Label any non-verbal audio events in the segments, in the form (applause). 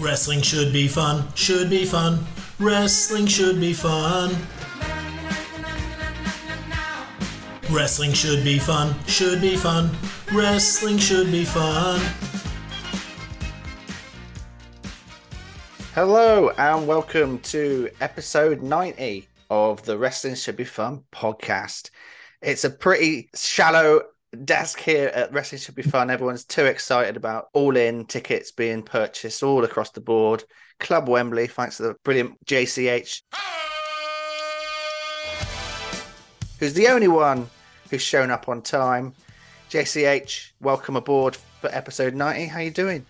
Wrestling should be fun, should be fun. Wrestling should be fun. Wrestling should be fun, should be fun. Wrestling should be fun. Hello and welcome to episode 90 of the Wrestling Should Be Fun podcast. It's a pretty shallow desk here at Wrestling Should Be Fun. Everyone's too excited about all in tickets being purchased all across the board. Club Wembley, thanks to the brilliant JCH, who's the only one who's shown up on time. JCH, welcome aboard for episode 90. How you doing?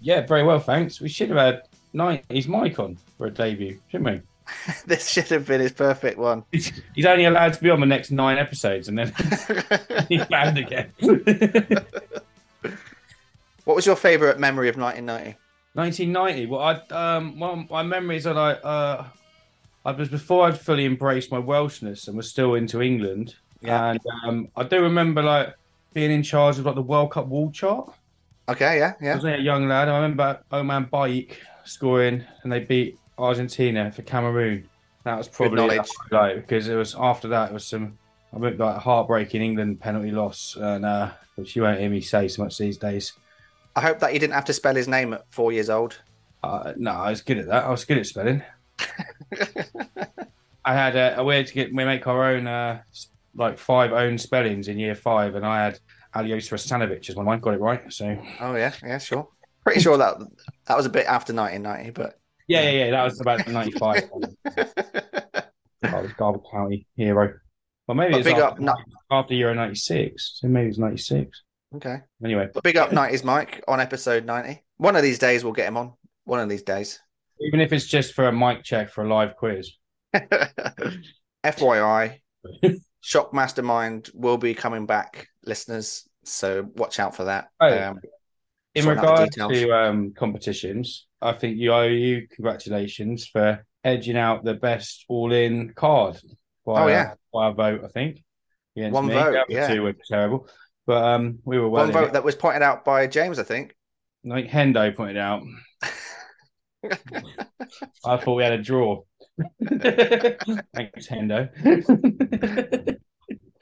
Yeah, very well, thanks. We should have had 90s mic on for a debut, shouldn't we? (laughs) this should have been his perfect one. He's, he's only allowed to be on the next nine episodes and then (laughs) he's banned again. (laughs) what was your favourite memory of 1990? 1990. Well, I um, well, my memories are like uh, I was before I'd fully embraced my Welshness and was still into England. Yeah. And um, I do remember like being in charge of like the World Cup wall chart. Okay, yeah, yeah. I was a young lad. I remember Omam-Biyik scoring, and they beat Argentina for Cameroon. That was probably the highlight because it was after that it was some I remember like heartbreaking England penalty loss, and uh, which you won't hear me say so much these days. I hope that you didn't have to spell his name at four years old. Uh, no, I was good at that. I was good at spelling. (laughs) I had uh, a way to get we make our own uh, like five own spellings in year five, and I had Aljosa Asanovic as one of mine. Got it right. So Oh yeah, yeah, sure. Pretty sure that that was a bit after 1990, but yeah, yeah, yeah. That was about ninety five. I was (laughs) Garble County hero. Well, maybe it's after, up, no- after Euro '96. So maybe it's '96. okay. Anyway, But big up 90s Mike on episode 90. One of these days we'll get him on. One of these days. even if it's just for a mic check for a live quiz. (laughs) FYI, (laughs) Shock Mastermind will be coming back, listeners. So watch out for that. Oh, Um, In sorting out the regard to um, competitions, I think you owe you congratulations for edging out the best all-in card. By, Oh, yeah. by a vote, I think. One me. vote, yeah. two were terrible, but um, we were well. one vote it. that was pointed out by James, I think. Like Hendo pointed out, (laughs) I thought we had a draw. (laughs) Thanks, Hendo.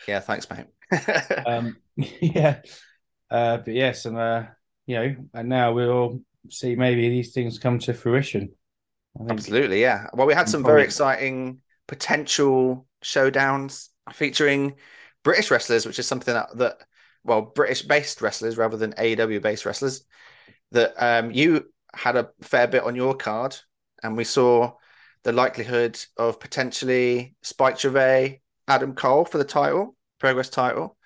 Yeah, thanks, mate. um, (laughs) yeah, uh, but yes, and uh, you know, and now we'll see maybe these things come to fruition. Absolutely, yeah. Well, we had some very exciting potential showdowns featuring British wrestlers, which is something that, that well, British based wrestlers rather than AEW based wrestlers. That um, you had a fair bit on your card, and we saw the likelihood of potentially Spike Trivet, Adam Cole for the title, Progress title,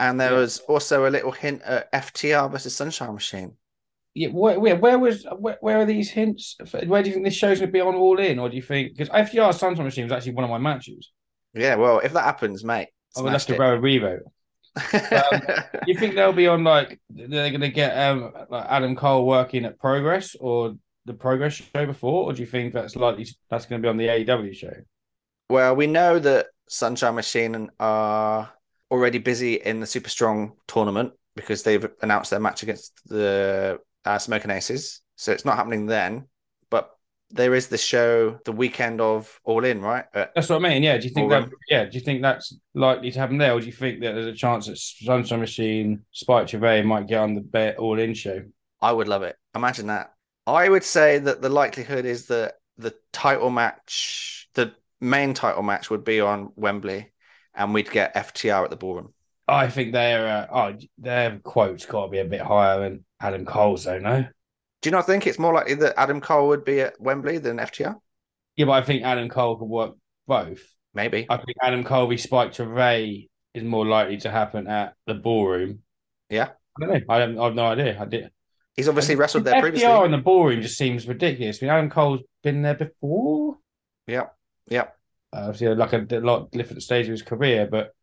and there Yeah. was also a little hint at FTR versus Sunshine Machine. Yeah, where, where, where was where, where are these hints? Where do you think this show's going to be on All In, or do you think because FTR Sunshine Machine was actually one of my matches? Yeah, well, if that happens, mate, I would have to row a revote. Do (laughs) you think they'll be on like they're going to get um like Adam Cole working at Progress or the Progress show before, or do you think that's likely that's going to be on the AEW show? Well, we know that Sunshine Machine are already busy in the Super Strong tournament because they've announced their match against the uh, Smoking Aces. So it's not happening then, but there is the show the weekend of All In, right? Uh, That's what I mean. Yeah. Do you think that? Yeah. Do you think that's likely to happen there, or do you think that there's a chance that Sunshine Machine, Spike Trivet might get on the Bet All In show? I would love it. Imagine that. I would say that the likelihood is that the title match, the main title match, would be on Wembley, and we'd get FTR at the ballroom. I think their uh, oh their quotes got to be a bit higher than Adam Cole's, though. No. Do you not think it's more likely that Adam Cole would be at Wembley than FTR? Yeah, but I think Adam Cole could work both. Maybe. I think Adam Cole v Spike Trivet is more likely to happen at the ballroom. Yeah. I don't know. I have, I have no idea. I did. He's obviously wrestled there FTR previously. in the ballroom just seems ridiculous. I mean, Adam Cole's been there before. Yep. Yep. Uh, obviously, like a, a lot different stage of his career, but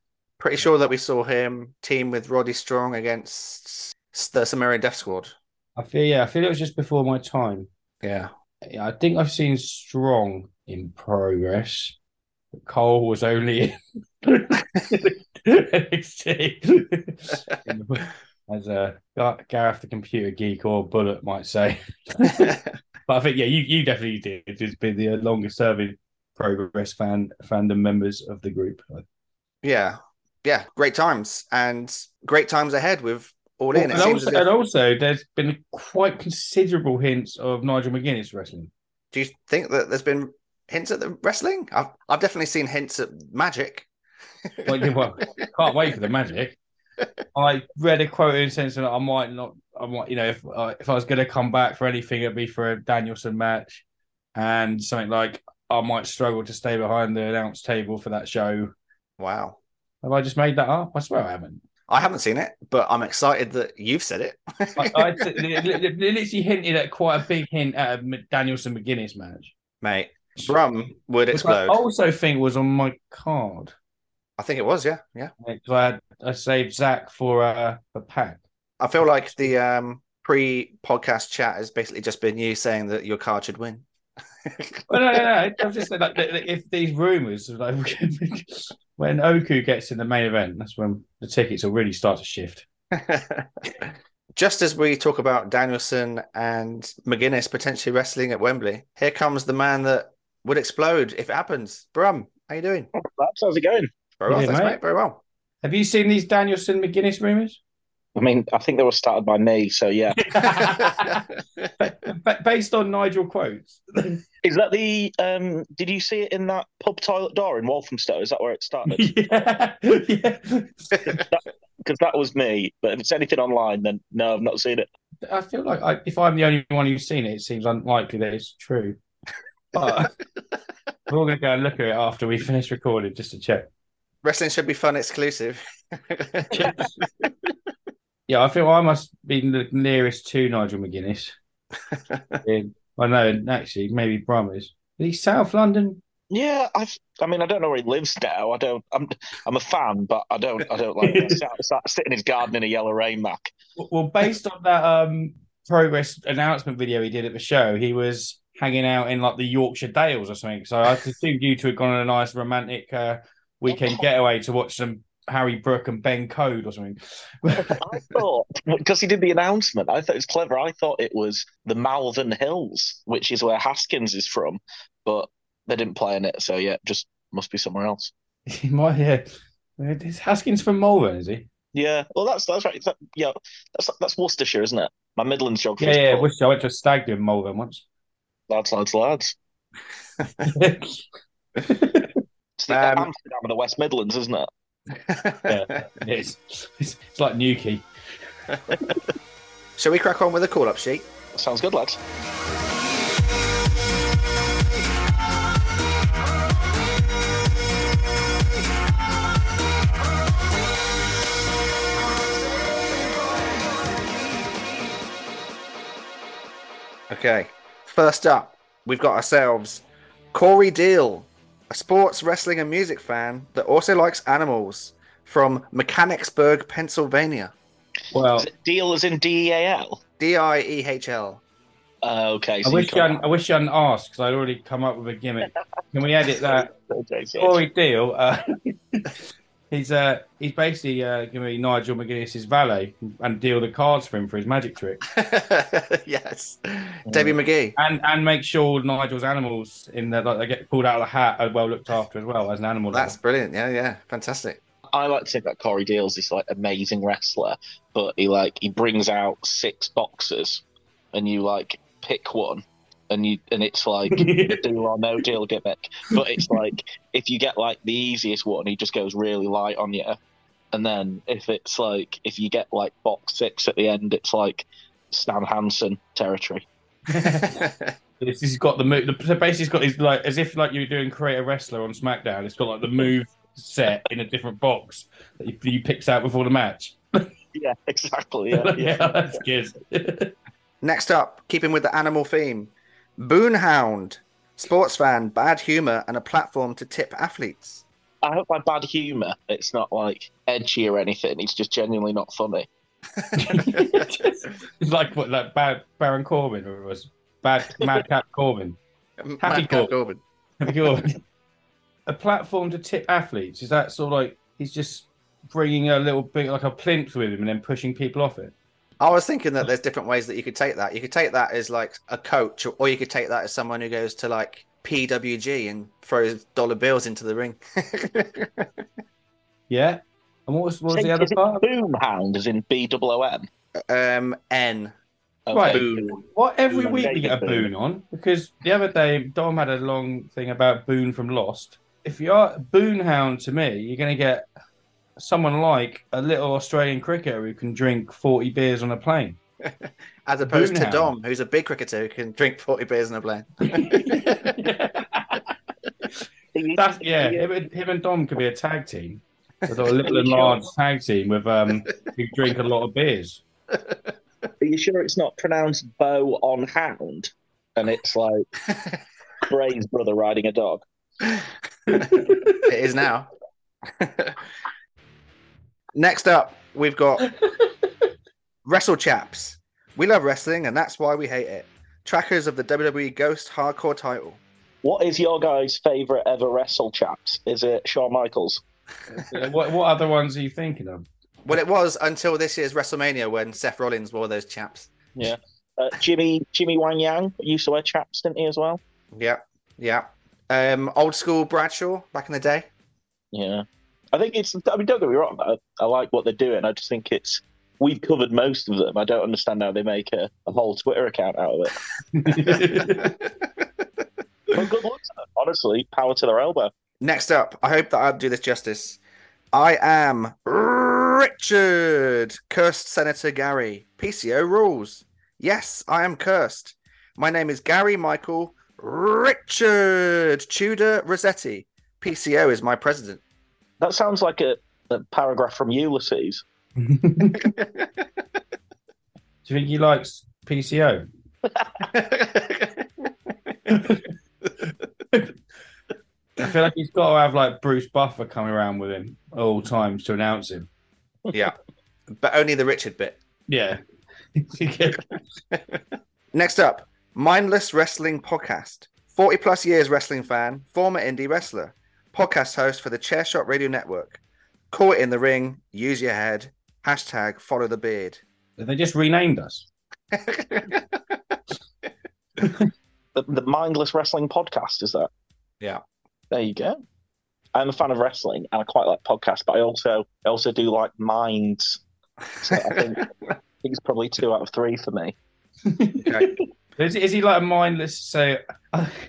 Pretty sure that we saw him team with Roddy Strong against the Sumerian Death Squad. I feel yeah, I feel it was just before my time. Yeah. Yeah, I think I've seen Strong in progress. But Cole was only in (laughs) NXT. (laughs) as uh, Gar- Gareth the computer geek or Bullet might say. (laughs) but I think yeah, you you definitely did. It's been the longest serving Progress fan fandom members of the group. yeah, yeah, great times and great times ahead with All In. and, also, if- and also, there's been quite considerable hints of Nigel McGuinness wrestling. do you think that there's been hints at the wrestling? I've I've definitely seen hints at magic. (laughs) Like, well, can't wait for the magic. I read a quote in the sense that I might not, I might, you know, if uh, if I was going to come back for anything, it'd be for a Danielson match, and something like I might struggle to stay behind the announce table for that show. Wow. Have I just made that up? I swear I haven't. I haven't seen it, but I'm excited that you've said it. I, I (laughs) t- they, literally hinted at quite a big hint at a Danielson McGuinness match, Mate, Brum would which I explode. also think was on my card. I think it was, yeah, yeah. Because I had I saved Zach for uh, a pack. I feel like the um, pre-podcast chat has basically just been you saying that your card should win. (laughs) Well, no, no, no. I'm just saying, like, if these rumors, are like, (laughs) when Oku gets in the main event, that's when the tickets will really start to shift. (laughs) just as we talk about Danielson and McGuinness potentially wrestling at Wembley, here comes the man that would explode if it happens. Brum, how you doing? Perhaps how's it going? Very well, Yeah, thanks, mate. mate. Very well. Have you seen these Danielson McGuinness rumors? I mean, I think they were started by me, so yeah. (laughs) Ba- ba- based on Nigel quotes. (laughs) Is that the? um Did you see it in that pub toilet door in Walthamstow? Is that where it started? (laughs) yeah, yeah. Because that was me. But if it's anything online, then no, I've not seen it. I feel like I, if I'm the only one who's seen it, it seems unlikely that it's true. But we're all going to go and look at it after we finish recording just to check. Wrestling should be fun exclusive. Yeah, I feel I must be the nearest to Nigel McGuinness. (laughs) I know, actually, maybe Brum is. Is he South London? Yeah, I've. I mean, I don't know where he lives now. I don't. I'm. I'm a fan, but I don't. I don't like sit, sit, sit in his garden in a yellow rain, Mac. Well, based on that um progress announcement video he did at the show, he was hanging out in like the Yorkshire Dales or something. So I assumed you two had gone on a nice romantic uh, weekend (laughs) getaway to watch some Harry Brook and Ben Coad or something. (laughs) I thought because he did the announcement, I thought it was clever. I thought it was the Malvern Hills, which is where Haskins is from, but they didn't play in it, so yeah, just must be somewhere else. (laughs) he might, yeah. Is Haskins from Malvern, is he? Yeah, well, that's that's right. That, yeah, that's that's Worcestershire, isn't it? My Midlands geography. Yeah, yeah. Wish I went to a stag do in Malvern once. lads, lads, lads. (laughs) It's the Um, Amsterdam of the West Midlands, isn't it? (laughs) it's, it's, it's like Newquay. Shall we crack on with the call-up sheet? Sounds good, lads. Okay. First up, we've got ourselves Corey Deal, a sports wrestling and music fan that also likes animals from Mechanicsburg, Pennsylvania. Well, Is it deal as in D E A L? D I E H L. Uh, okay. I wish you you hadn't, I wish you hadn't asked because I'd already come up with a gimmick. Can we edit that? (laughs) Okay, so- Deal, uh, (laughs) he's uh, he's basically uh, going to be Nigel McGuinness's valet and deal the cards for him for his magic trick, (laughs) yes. Debbie McGee. and and make sure Nigel's animals in the like they get pulled out of the hat are well looked after as well as an animal. That's lover. brilliant. Yeah, yeah. Fantastic. I like to think that Corey Deal's is like amazing wrestler, but he like he brings out six boxes, and you like pick one, and you and it's like the deal or no deal gimmick. But it's like if you get like the easiest one, he just goes really light on you, and then if it's like if you get like box six at the end, it's like Stan Hansen territory. (laughs) It's, he's got the move. The, so basically, it's got his like as if like you were doing create a wrestler on SmackDown. It's got like the move set in a different box that he, he picks out before the match. (laughs) Yeah, exactly. (laughs) Yeah, yeah, that's good. Next up, keeping with the animal theme, Boonhound, sports fan, bad humor, and a platform to tip athletes. I hope by bad humour, it's not like edgy or anything. It's just genuinely not funny. it's (laughs) like what, like bad Baron Corbin or it was bad Madcap Corbin. (laughs) Happy Madcap Corbin. Happy Corbin. (laughs) a platform to tip athletes is that sort of like he's just bringing a little bit like a plinth with him and then pushing people off it. I was thinking that there's different ways that you could take that. You could take that as like a coach, or you could take that as someone who goes to like PWG and throws dollar bills into the ring. (laughs) Yeah. And what was, what was the other is it part? Boomhound is in B double O M. um, N. Right. Boon. What every Boone week and we get a David boon on because the other day Dom had a long thing about Boone from Lost. If you're a Boonhound to me, you're going to get someone like a little Australian cricketer who can drink 40 beers on a plane. (laughs) As opposed to Dom, who's a big cricketer who can drink 40 beers in a plane. (laughs) That's yeah. Him, and- him and Dom could be a tag team, a little and large (laughs) tag team with um who drink a lot of beers. Are you sure it's not pronounced bow on hound? And it's like Bray's brother riding a dog. it is now. Next up, we've got (laughs) Wrestle Chaps. We love wrestling, and that's why we hate it. Trackers of the WWE Ghost Hardcore title. What is your guys' favourite ever wrestle chaps? Is it Shawn Michaels? what what other ones are you thinking of? Well, it was until this year's WrestleMania when Seth Rollins wore those chaps. Uh, Jimmy Jimmy Wang Yang used to wear chaps, didn't he, as well? Yeah, yeah. Um, old school Bradshaw back in the day. Yeah. I think it's, I mean, don't get me wrong, I, I like what they're doing. I just think it's, we've covered most of them. I don't understand how they make a, a whole Twitter account out of it. (laughs) But good luck to them. Honestly, power to their elbow. Next up, I hope that I do this justice. I am Richard, cursed Senator Gary. PCO rules. Yes, I am cursed. My name is Gary Michael Richard Tudor Rossetti. PCO is my president. That sounds like a, a paragraph from Ulysses. (laughs) Do you think he likes PCO? I feel like he's got to have like Bruce Buffer coming around with him at all times to announce him. yeah, but only the Richard bit. Yeah. (laughs) Next up, Mindless Wrestling Podcast. 40 plus years wrestling fan, former indie wrestler, podcast host for the Chairshot Radio Network. Call it in the ring, use your head, hashtag follow the beard. they just renamed us. (laughs) The, the Mindless Wrestling Podcast, is that? Yeah. There you go. I'm a fan of wrestling and I quite like podcasts, but I also I also do like minds. So I think, (laughs) I think it's probably two out of three for me. Okay. (laughs) Is, is he like a mindless? So, okay,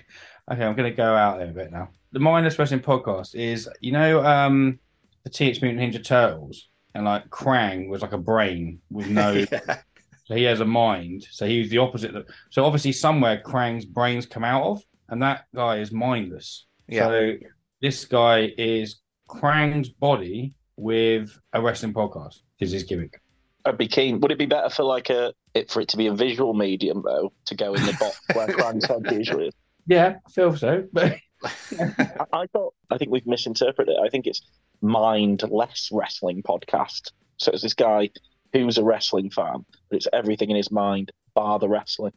I'm going to go out there a bit now. The mindless wrestling podcast is, you know, um, the Teenage Mutant Ninja Turtles, and like Krang was like a brain with no, (laughs) so he has a mind. So he's the opposite. Of, so obviously somewhere Krang's brains come out of, and that guy is mindless. Yeah. So this guy is Krang's body with a wrestling podcast. Is his gimmick? I'd be keen. Would it be better for like a it for it to be a visual medium though to go in the box where (laughs) Krang's head usually is? Yeah, I feel so. But I, (laughs) I thought I think we've misinterpreted it. I think it's mindless wrestling podcast. So it's this guy who's a wrestling fan, but it's everything in his mind bar the wrestling.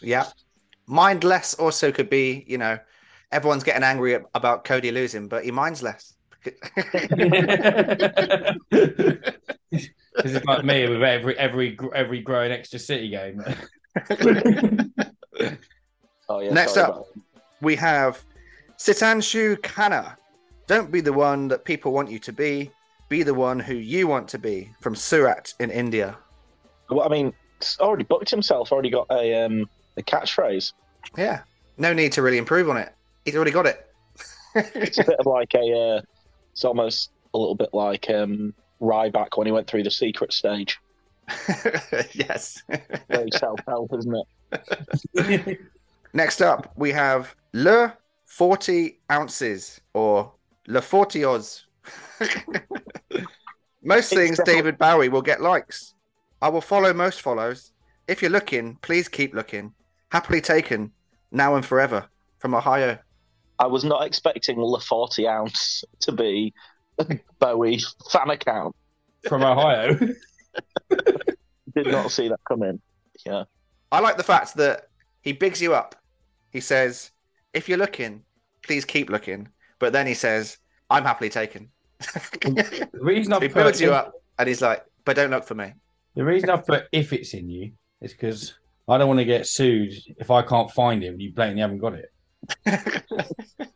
yeah. Mindless also could be, you know, everyone's getting angry about Cody losing, but he minds less. (laughs) This is like me with every every every growing extra city game. (laughs) Oh yeah. Next up. about we have Sitanshu Khanna. Don't be the one that people want you to be. Be the one who you want to be. From Surat in India. Well, I mean, already booked himself. Already got a um a catchphrase. Yeah. No need to really improve on it. He's already got it. It's a bit of like a. Uh, it's almost a little bit like um Ryback when he went through the secret stage. (laughs) yes. Very self help, isn't it? (laughs) Next up, we have Le 40 ounces or Le 40 Oz. (laughs) most things David Bowie will get likes. I will follow most follows. If you're looking, please keep looking. Happily taken, now and forever. From Ohio. I was not expecting the 40 ounce to be Bowie fan account. From Ohio. (laughs) (laughs) Did not see that coming. Yeah. I like the fact that he bigs you up. He says, if you're looking, please keep looking. But then he says, I'm happily taken. The (laughs) reason I he put builds you up, and he's like, "But don't look for me." The reason I put if it's in you is because I don't want to get sued if I can't find him. And you blatantly haven't got it. (laughs)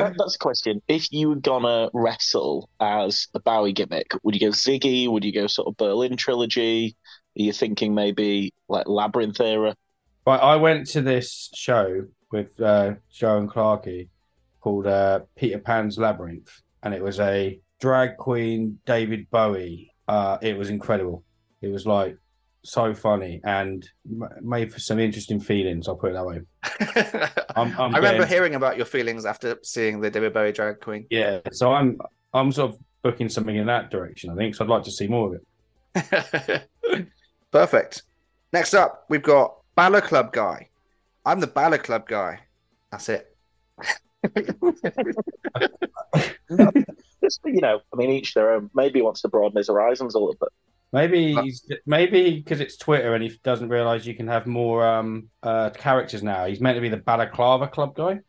That, that's a question. If you were gonna wrestle as a Bowie gimmick, would you go Ziggy? Would you go sort of Berlin trilogy? Are you thinking maybe like Labyrinth era? But I went to this show with uh, Joe and Clarkey called uh, Peter Pan's Labyrinth, and it was a drag queen David Bowie. Uh, it was incredible. It was like so funny and m- made for some interesting feelings. I'll put it that way. (laughs) I'm- I'm I remember getting- hearing about your feelings after seeing the David Bowie drag queen. Yeah, so I'm I'm sort of booking something in that direction. I think so. I'd like to see more of it. (laughs) Perfect. Next up, we've got Balor Club guy. I'm the Balor Club guy. That's it. Just, you know, I mean, each their own. Maybe he wants to broaden his horizons a little bit. Maybe he's maybe because it's Twitter and he doesn't realize you can have more um uh characters now. He's meant to be the balaclava club guy,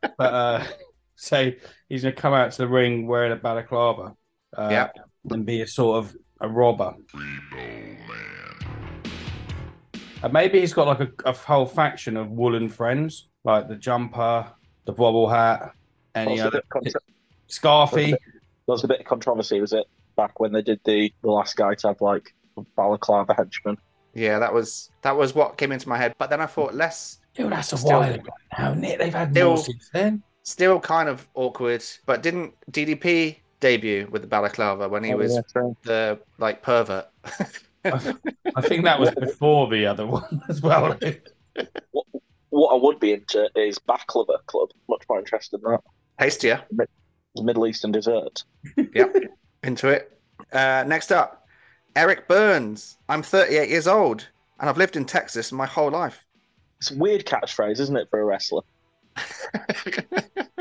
but uh, (laughs) so he's gonna come out to the ring wearing a balaclava, uh, Yeah. and be a sort of a robber. And maybe he's got like a, a whole faction of woolen friends, like the jumper, the bobble hat, any There other bit of contro- Scarfy. there was a bit of controversy, was it, back when they did the the last guy to have like a balaclava henchman? Yeah, that was that was what came into my head. But then I thought less Dude, that's a Still- while ago now, isn't? They've had Still- more since then. still kind of awkward. But didn't DDP debut with the balaclava when he Oh, was yeah, the like pervert? (laughs) I think that was before the other one (laughs) as well. What I would be into is Baklava Club. Much more interested in that. Tastier. The Middle Eastern dessert. Yep. (laughs) Into it. Uh, next up, Eric Burns. I'm 38 years old and I've lived in Texas my whole life. It's a weird catchphrase, isn't it, for a wrestler? (laughs)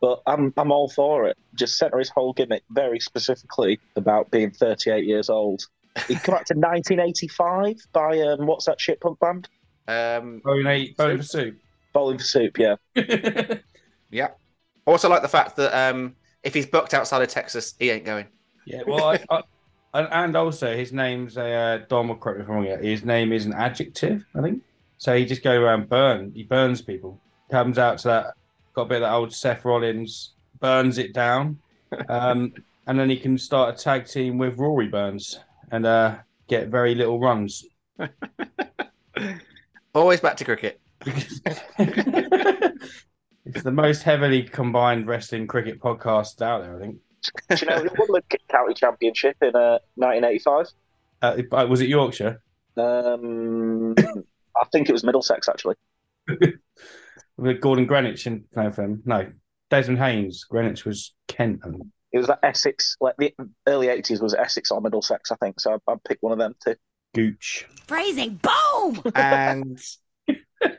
But I'm I'm all for it. Just center his whole gimmick very specifically about being 38 years old. He come out to 1985 by um, what's that shit punk band? um, Bowling, bowling for soup. Bowling for Soup. Yeah, (laughs) yeah. Also like the fact that um, if he's booked outside of Texas, he ain't going. yeah, well, I, I, and- and also his name's a uh, Don will correct me if I'm wrong. Here. His name is an adjective, I think. So he just go around burn. He burns people. Comes out to that. Got a bit of that old Seth Rollins. Burns it down, (laughs) um, and then he can start a tag team with Rory Burns and uh, get very little runs. (laughs) Always back to cricket. (laughs) it's the most heavily combined wrestling cricket podcast out there. I think. do you know who won the county championship in uh, 1985? Uh, was it Yorkshire? Um, I think it was Middlesex actually. (laughs) With Gordon Greenidge and no, from no Desmond Haynes. Greenidge was Kent. I think. It was like Essex, like the early 80s was Essex or Middlesex, I think. So I, I'd pick one of them too. Gooch. Phrasing. Boom! (laughs) And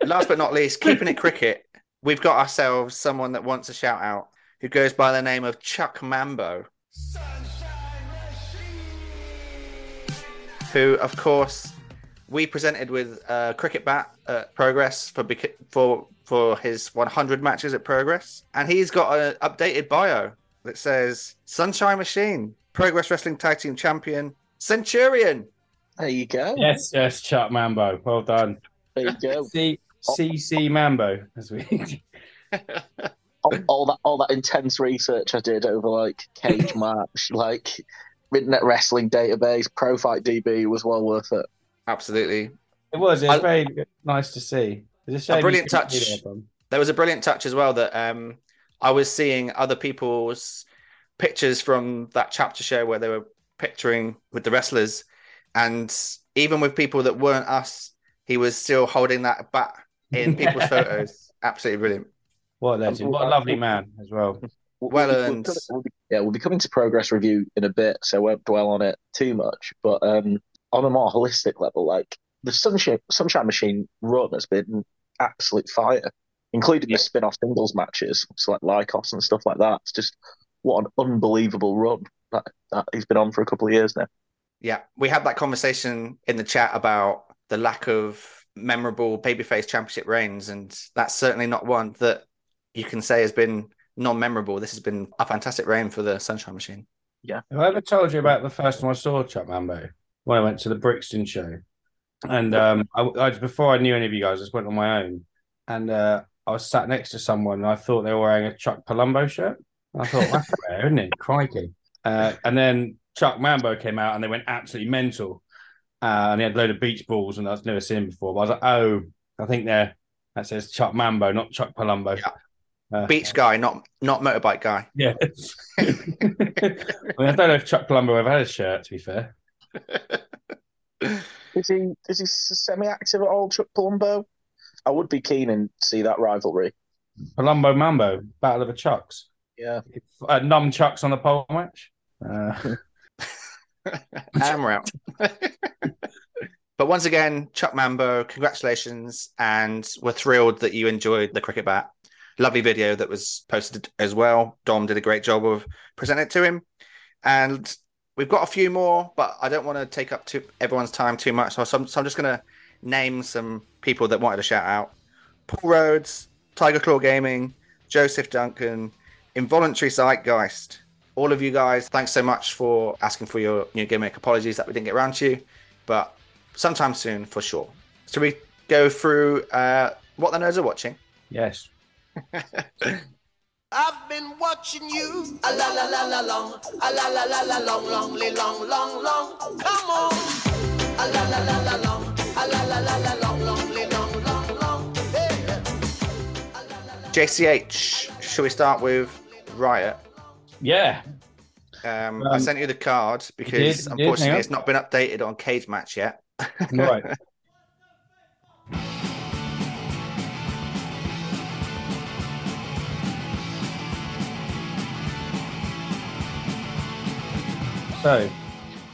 last but not least, keeping it cricket, we've got ourselves someone that wants a shout out who goes by the name of Chuck Mambo. Who, of course, we presented with a cricket bat at Progress for for for his 100 matches at Progress, and he's got an updated bio that says "Sunshine Machine, Progress Wrestling Tag Team Champion, Centurion." There you go. Yes, yes, Chuck Mambo. Well done. There you go. C CC Mambo, as we. (laughs) all, all that all that intense research I did over like cage (laughs) match, like internet wrestling database, Pro Fight DB was well worth it. Absolutely, It was. It was I- very nice to see. It's a shame you brilliant touch. there, there was a brilliant touch as well that um, I was seeing other people's pictures from that chapter show where they were picturing with the wrestlers, and even with people that weren't us, he was still holding that bat in (laughs) people's photos. Absolutely brilliant. What a legend! What a lovely man as well. Well We'll- earned. we'll- we'll be- yeah, we'll be coming to progress review in a bit, so I won't dwell on it too much. But um, on a more holistic level, like the Sunshine, Sunshine Machine run has been absolute fire, including the spin off singles matches, so like Lykos and stuff like that. It's just what an unbelievable run that, that he's been on for a couple of years now. Yeah, we had that conversation in the chat about the lack of memorable babyface championship reigns, and that's certainly not one that you can say has been non-memorable, this has been a fantastic reign for the Sunshine Machine. Yeah. Have I ever told you about the first time I saw Chuck Mambo when I went to the Brixton show? And um, I, I before I knew any of you guys, I just went on my own, and uh, I was sat next to someone, and I thought they were wearing a Chuck Palumbo shirt. I thought that's (laughs) rare, isn't it? Crikey! Uh, and then Chuck Mambo came out, and they went absolutely mental, uh, and he had a load of beach balls, and I've never seen him before. But I was like, oh, I think they're that says Chuck Mambo, not Chuck Palumbo. Yeah. Uh, Beach guy, not not motorbike guy. (laughs) yeah. I, mean, I don't know if Chuck Palumbo ever had a shirt. To be fair. Is he is he semi-active at all, Chuck Palumbo? I would be keen and see that rivalry. Palumbo Mambo, Battle of the Chucks. Yeah, Uh, numb Chucks on the pole match. Uh, and we're out. but once again, Chuck Mambo, congratulations, and we're thrilled that you enjoyed the cricket bat. Lovely video that was posted as well. Dom did a great job of presenting it to him, and we've got a few more, but I don't want to take up too, everyone's time too much. So, I'm, so I'm just going to name some people that wanted to shout out: Paul Rhodes, Tiger Claw Gaming, Joseph Duncan, Involuntary Zeitgeist. All of you guys, thanks so much for asking for your new gimmick. Apologies that we didn't get around to you, but sometime soon for sure. So we go through uh, what the nerds are watching. yes. (laughs) I've been watching you. A la la la la long. A la la la la long, long, long, long, long. Come on. A la la la la long. JCH, shall we start with Riot? Yeah. Um, I Um, sent you the card because did, you did, unfortunately it's not been updated on Cage Match yet. Right. (laughs) So,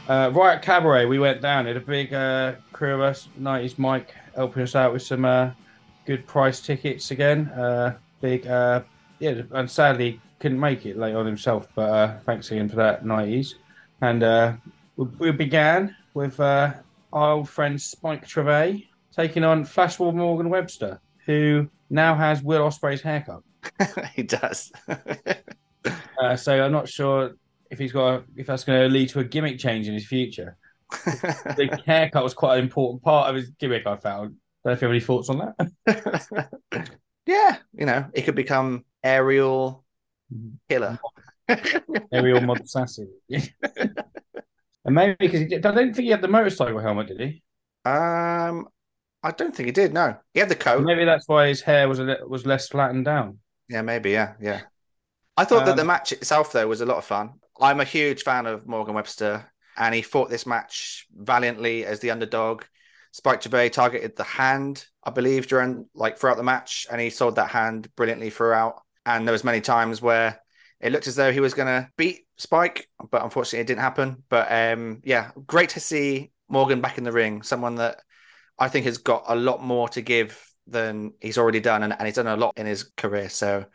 uh, Riot Cabaret, we went down. Had a big uh, crew of us, 90s Mike helping us out with some uh, good price tickets again. Uh, big, uh, yeah, and sadly couldn't make it late on himself, but uh, thanks again for that, 90s. And uh, we, we began with uh, our old friend Spike Trivet taking on Flashball Morgan Webster, who now has Will Ospreay's haircut. (laughs) he does. (laughs) Uh, so I'm not sure if he's got a, if that's going to lead to a gimmick change in his future. (laughs) The haircut was quite an important part of his gimmick. I found. Don't know if you have any thoughts on that. (laughs) yeah, you know, it could become Aerial Killer. (laughs) Ariel Modsassi. and maybe because he did, I don't think he had the motorcycle helmet, did he? Um, I don't think he did. No, he had the coat. Maybe that's why his hair was a was less flattened down. Yeah, maybe. Yeah, yeah. I thought that Um, the match itself, though, was a lot of fun. I'm a huge fan of Morgan Webster, and he fought this match valiantly as the underdog. Spike Trivet targeted the hand, I believe, during like throughout the match, and he sold that hand brilliantly throughout. And there was many times where it looked as though he was going to beat Spike, but unfortunately it didn't happen. But um, yeah, great to see Morgan back in the ring. Someone that I think has got a lot more to give than he's already done, and, and he's done a lot in his career. So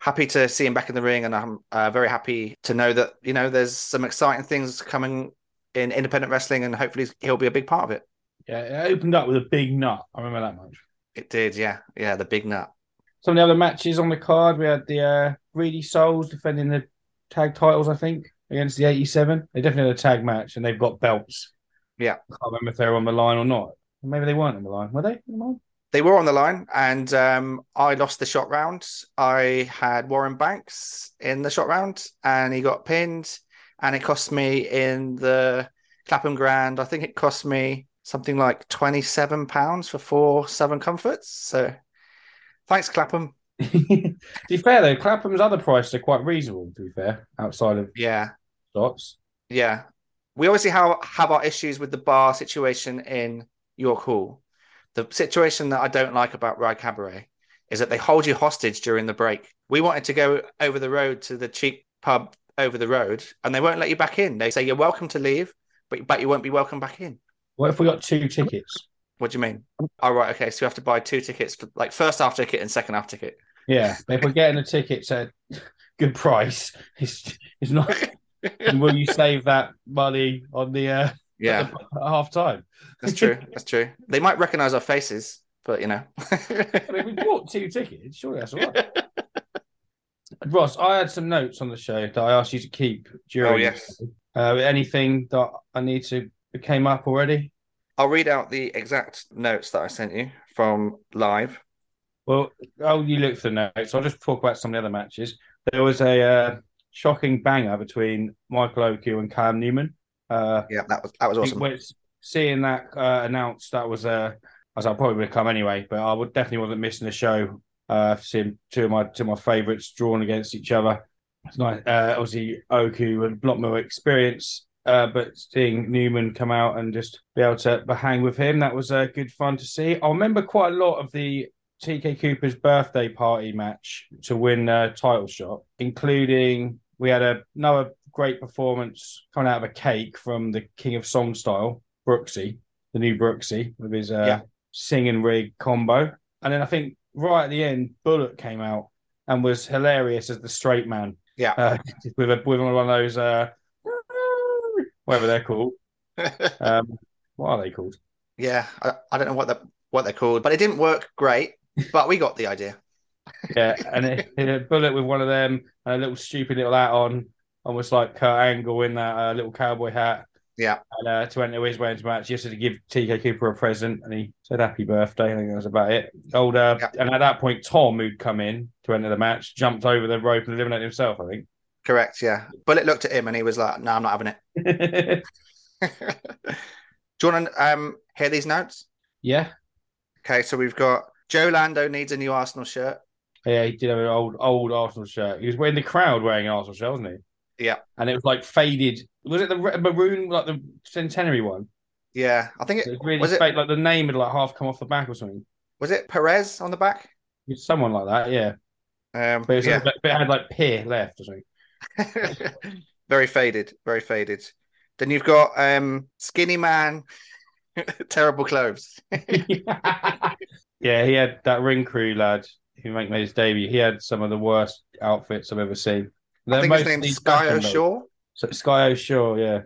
happy to see him back in the ring, and I'm uh, very happy to know that you know there's some exciting things coming in independent wrestling, and hopefully he'll be a big part of it. Yeah, it opened up with a big nut. I remember that much. It did, yeah, yeah, the big nut. Some of the other matches on the card, we had the uh, Greedy Souls defending the tag titles, I think, against the 87. They definitely had a tag match and they've got belts. Yeah. I can't remember if they were on the line or not. Maybe they weren't on the line. Were they on the line? They were on the line, and um, I lost the shot round. I had Warren Banks in the shot round, and he got pinned, and it cost me in the Clapham Grand. I think it cost me something like twenty-seven pounds for four Southern Comforts. So, thanks, Clapham. (laughs) to be fair, though, Clapham's other prices are quite reasonable, to be fair, outside of Yeah, slots. yeah. We obviously have have our issues with the bar situation in York Hall. The situation that I don't like about Riot Cabaret is that they hold you hostage during the break. We wanted to go over the road to the cheap pub over the road, and they won't let you back in. They say you're welcome to leave, but but you won't be welcome back in. What if we got two tickets? What do you mean? Oh right, okay. So you have to buy two tickets, for, like first half ticket and second half ticket. Yeah, but if we're getting the tickets at good price, it's, it's not. and (laughs) will you save that money on the uh, Yeah, (laughs) half time? that's true. That's true. They might recognize our faces, but you know. I mean, we (laughs) bought two tickets. Surely that's all right. Ross, I had some notes on the show that I asked you to keep during. Oh, yes. Uh, anything that I need to came up already? I'll read out the exact notes that I sent you from live. Well, oh, you look for the notes. I'll just talk about some of the other matches. There was a uh, shocking banger between Michael Oku and Cam Newman. Uh, Yeah, that was that was awesome. Seeing that uh, announced, that was uh, as I probably would come anyway, but I would definitely wasn't missing the show. Uh, seeing two of my two of my favourites drawn against each other. It's nice. Uh, obviously, Oku and a lot more experience, uh, but seeing Newman come out and just be able to hang with him, that was uh, good fun to see. I remember quite a lot of the TK Cooper's birthday party match to win a title shot, including we had a, another great performance coming out of a cake from the King of Song Style, Brooksy, the new Brooksy, with his uh, Yeah. sing and rig combo. And then I think right at the end, Bullet came out and was hilarious as the straight man. Yeah. Uh, (laughs) with a with one of those uh whatever they're called. (laughs) Um what are they called? yeah, I, I don't know what the what they're called, but it didn't work great. But we got the idea. (laughs) Yeah, and it, it a bullet with one of them and a little stupid little hat on, almost like Kurt Angle in that uh, little cowboy hat. Yeah. And uh, to enter his wedding match, he just to give TK Cooper a present, and he said happy birthday. I think that was about it. Old, uh, Yeah. and at that point, Tom, who'd come in to enter the match, jumped over the rope and eliminated himself. I think. Correct. Yeah. Bullet looked at him and he was like, "No, I'm not having it." (laughs) (laughs) Do you want to um, hear these notes? yeah, Okay, so we've got Joe Lando needs a new Arsenal shirt. yeah, he did have an old, old Arsenal shirt. He was in the crowd wearing an Arsenal shirt, wasn't he? Yeah. And it was like faded. Was it the maroon, like the centenary one? Yeah, I think It it was really was it like the name had like half come off the back or something. was it Perez on the back. It's someone like that, yeah. Um, But, it was yeah, like- but it had like peer left or something. (laughs) very faded, very faded. Then you've got um, skinny man, (laughs) terrible clothes. (laughs) yeah, he had that ring crew lad who make made his debut. He had some of the worst outfits I've ever seen. I They're think his mostly name's Sky fashion, though. O'Shaw. So Sky O'Shaw, yeah.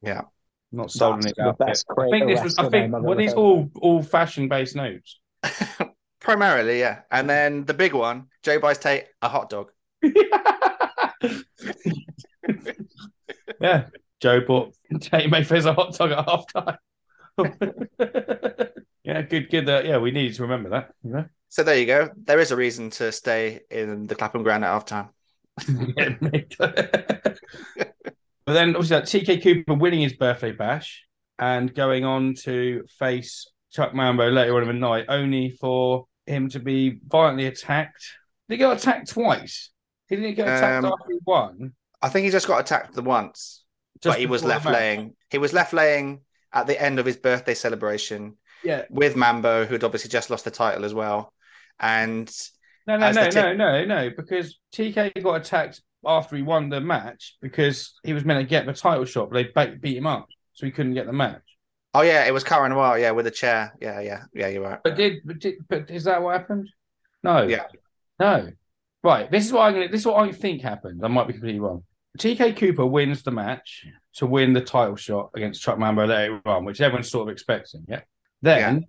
Yeah. Not sold it. the outfit. best I think this was I think were these heard. all all fashion based notes? (laughs) Primarily, yeah. And then the big one, Joe buys Tate a hot dog. (laughs) (laughs) yeah. Joe bought Tate Mayfair's a hot dog at half time. yeah, good, good. That yeah, we needed to remember that. You know? So there you go. There is a reason to stay in the Clapham Grand at half time. But then obviously like, TK Cooper winning his birthday bash and going on to face Chuck Mambo later on in the night, only for him to be violently attacked. Did he get attacked twice? He didn't get attacked Um, after he won. I think he just got attacked the once, just but he was left laying. He was left laying at the end of his birthday celebration Yeah. with Mambo, who'd obviously just lost the title as well. And No, no, no, tip- no, no, no, because TK got attacked after he won the match because he was meant to get the title shot, but they beat him up, so he couldn't get the match. oh yeah, it was Cara Noir, yeah, with a chair. Yeah, yeah, yeah, you're right. But did, but did but is that what happened? No. Yeah. No. Right. This is what I'm gonna this is what I think happened. I might be completely wrong. TK Cooper wins the match to win the title shot against Chuck Mambo later on, which everyone's sort of expecting. Yeah. Then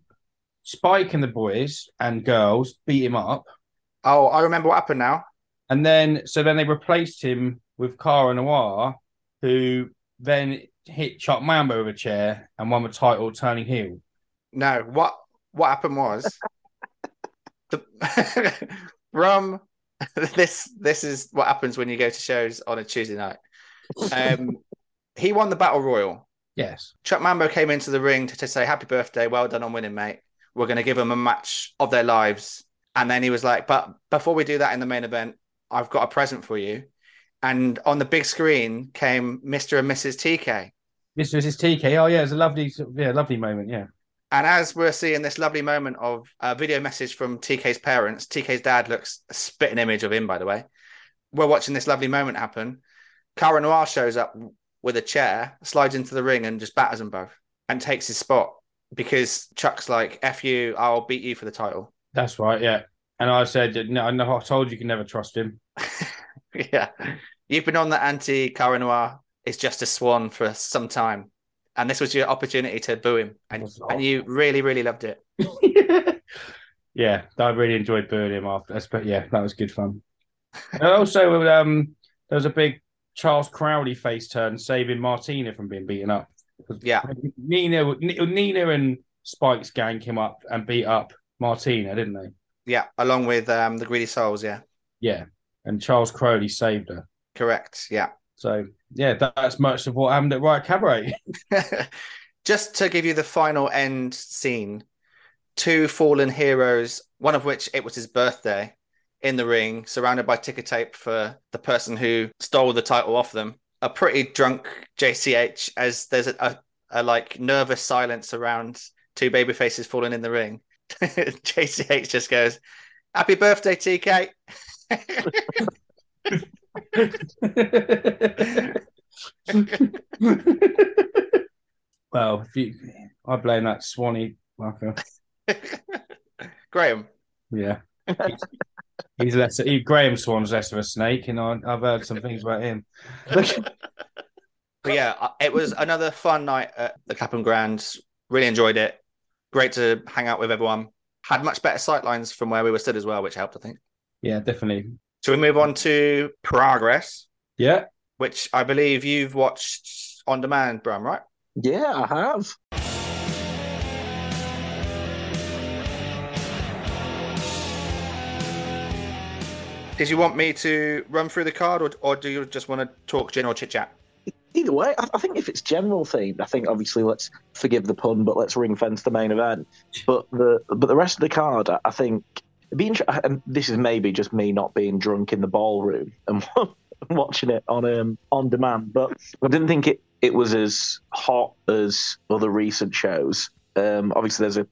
Spike and the boys and girls beat him up. Oh, I remember what happened now. And then so then they replaced him with Cara Noir, who then hit Chuck Mambo with a chair and won the title turning heel. No, what what happened was (laughs) the (laughs) from (laughs) this this is what happens when you go to shows on a Tuesday night. Um, he won the battle royal. Yes. Chuck Mambo came into the ring to, to say happy birthday, well done on winning, mate. We're going to give them a match of their lives. And then he was like, but before we do that in the main event, I've got a present for you. And on the big screen came Mr. and Mrs. TK. Mr. was his TK. Oh yeah, it's a lovely yeah, lovely moment. Yeah. And as we're seeing this lovely moment of a video message from TK's parents, TK's dad looks a spitting image of him, by the way. We're watching this lovely moment happen. Cara Noir shows up with a chair, slides into the ring, and just batters them both and takes his spot because Chuck's like, F you, I'll beat you for the title. That's right, yeah. And I said, no, I know I told you you can never trust him. (laughs) yeah. You've been on the anti Cara Noir is just a swan for some time. And this was your opportunity to boo him. And, and you really, really loved it. (laughs) yeah, I really enjoyed booing him after. But yeah, that was good fun. And also, um, there was a big Charles Crowley face turn saving Martina from being beaten up. Yeah. Nina, Nina and Spike's gang came up and beat up Martina, didn't they? Yeah, along with um, the Greedy Souls. Yeah, Yeah. And Charles Crowley saved her. correct. Yeah. So, yeah, that, that's much of what happened at Riot Cabaret. (laughs) (laughs) Just to give you the final end scene, two fallen heroes, one of which it was his birthday, in the ring, surrounded by ticker tape for the person who stole the title off them. A pretty drunk JCH, as there's a, a, a like nervous silence around two baby faces falling in the ring. (laughs) JCH just goes, "Happy birthday, TK." (laughs) well, if you, I blame that Swanee fucker. (laughs) Graham, Yeah. He's, he's less. He, Graham Swan's less of a snake, and I, I've heard some things about him. But yeah, uh, it was another fun night at the Clapham Grand. Really enjoyed it. Great to hang out with everyone. Had much better sightlines from where we were stood as well, which helped, I think. yeah, definitely. So we move on to Progress, Yeah. which I believe you've watched on demand, Brum, right? Yeah, I have. Did you want me to run through the card, or, or do you just want to talk general chit chat? Either way, I, I think if it's general themed, I think obviously let's forgive the pun, but let's ring fence the main event. But the but the rest of the card, I- I think be inter- this is maybe just me not being drunk in the ballroom (laughs) and watching it on um on demand, but I didn't think it it was as hot as other recent shows. Um, obviously, there's a,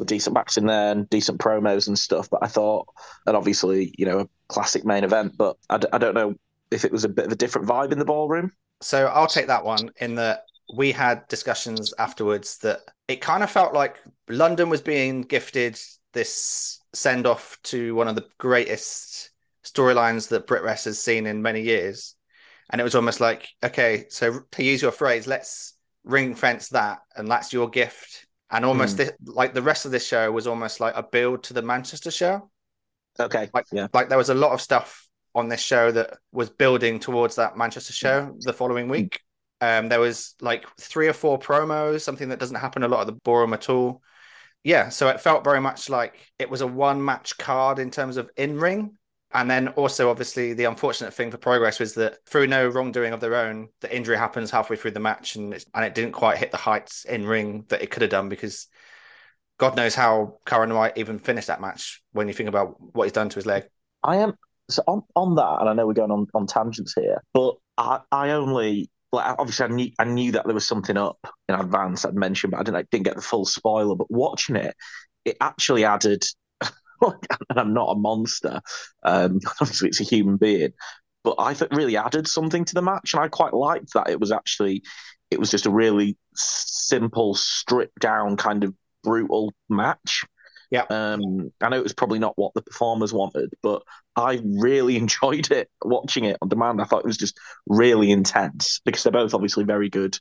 a decent match in there and decent promos and stuff, but I thought, and obviously, you know, a classic main event, but I, d- I don't know if it was a bit of a different vibe in the ballroom. So I'll take that one in that we had discussions afterwards that it kind of felt like London was being gifted this send off to one of the greatest storylines that Brit Wres has seen in many years. And it was almost like, okay, so to use your phrase, let's ring fence that, and that's your gift. And almost Hmm. thi- like the rest of this show was almost like a build to the Manchester show. Okay, Like, yeah. like there was a lot of stuff on this show that was building towards that Manchester show the following week. Um, there was like three or four promos, something that doesn't happen a lot at the Borum at all. Yeah, so it felt very much like it was a one match card in terms of in ring. And then also, obviously, the unfortunate thing for Progress was that through no wrongdoing of their own, the injury happens halfway through the match, and it's, and it didn't quite hit the heights in ring that it could have done because God knows how Cara Noir even finished that match when you think about what he's done to his leg. I am so on, on that, and I know we're going on, on tangents here, but I, I only like obviously I knew I knew that there was something up in advance I'd mentioned, but I didn't I didn't get the full spoiler. But watching it, it actually added, (laughs) and I'm not a monster. Um, (laughs) obviously, it's a human being, but I think really added something to the match, and I quite liked that. It was actually, it was just a really simple, stripped down kind of brutal match. Yeah. Um, I know it was probably not what the performers wanted, but I really (laughs) enjoyed it watching it on demand. I thought it was just really intense because they're both obviously very good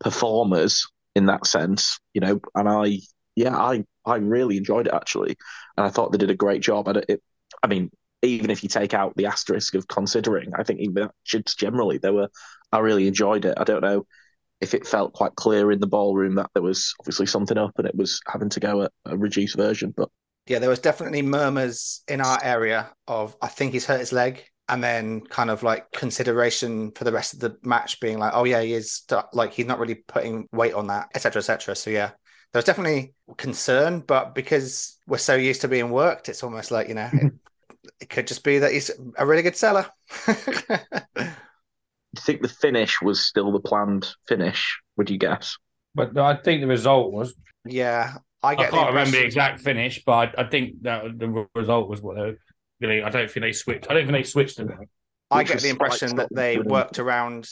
performers in that sense, you know. And I, yeah, I I really enjoyed it actually, and I thought they did a great job at it. I mean, even if you take out the asterisk of considering, I think even just generally they were. I really enjoyed it. I don't know if it felt quite clear in the ballroom that there was obviously something up and it was having to go at a reduced version, but Yeah, there was definitely murmurs in our area of I think he's hurt his leg, and then kind of like consideration for the rest of the match being like, oh yeah, he is like he's not really putting weight on that, etc., etc. So yeah, there was definitely concern, but because we're so used to being worked, it's almost like you know, it, (laughs) it could just be that he's a really good seller. Do (laughs) you think the finish was still the planned finish, would you guess? But I think the result was. yeah, I I can't the remember the exact finish, but I, I think that the result was what they. Really, I don't think they switched. I don't think they switched to that. I get the impression that they Scotland. worked around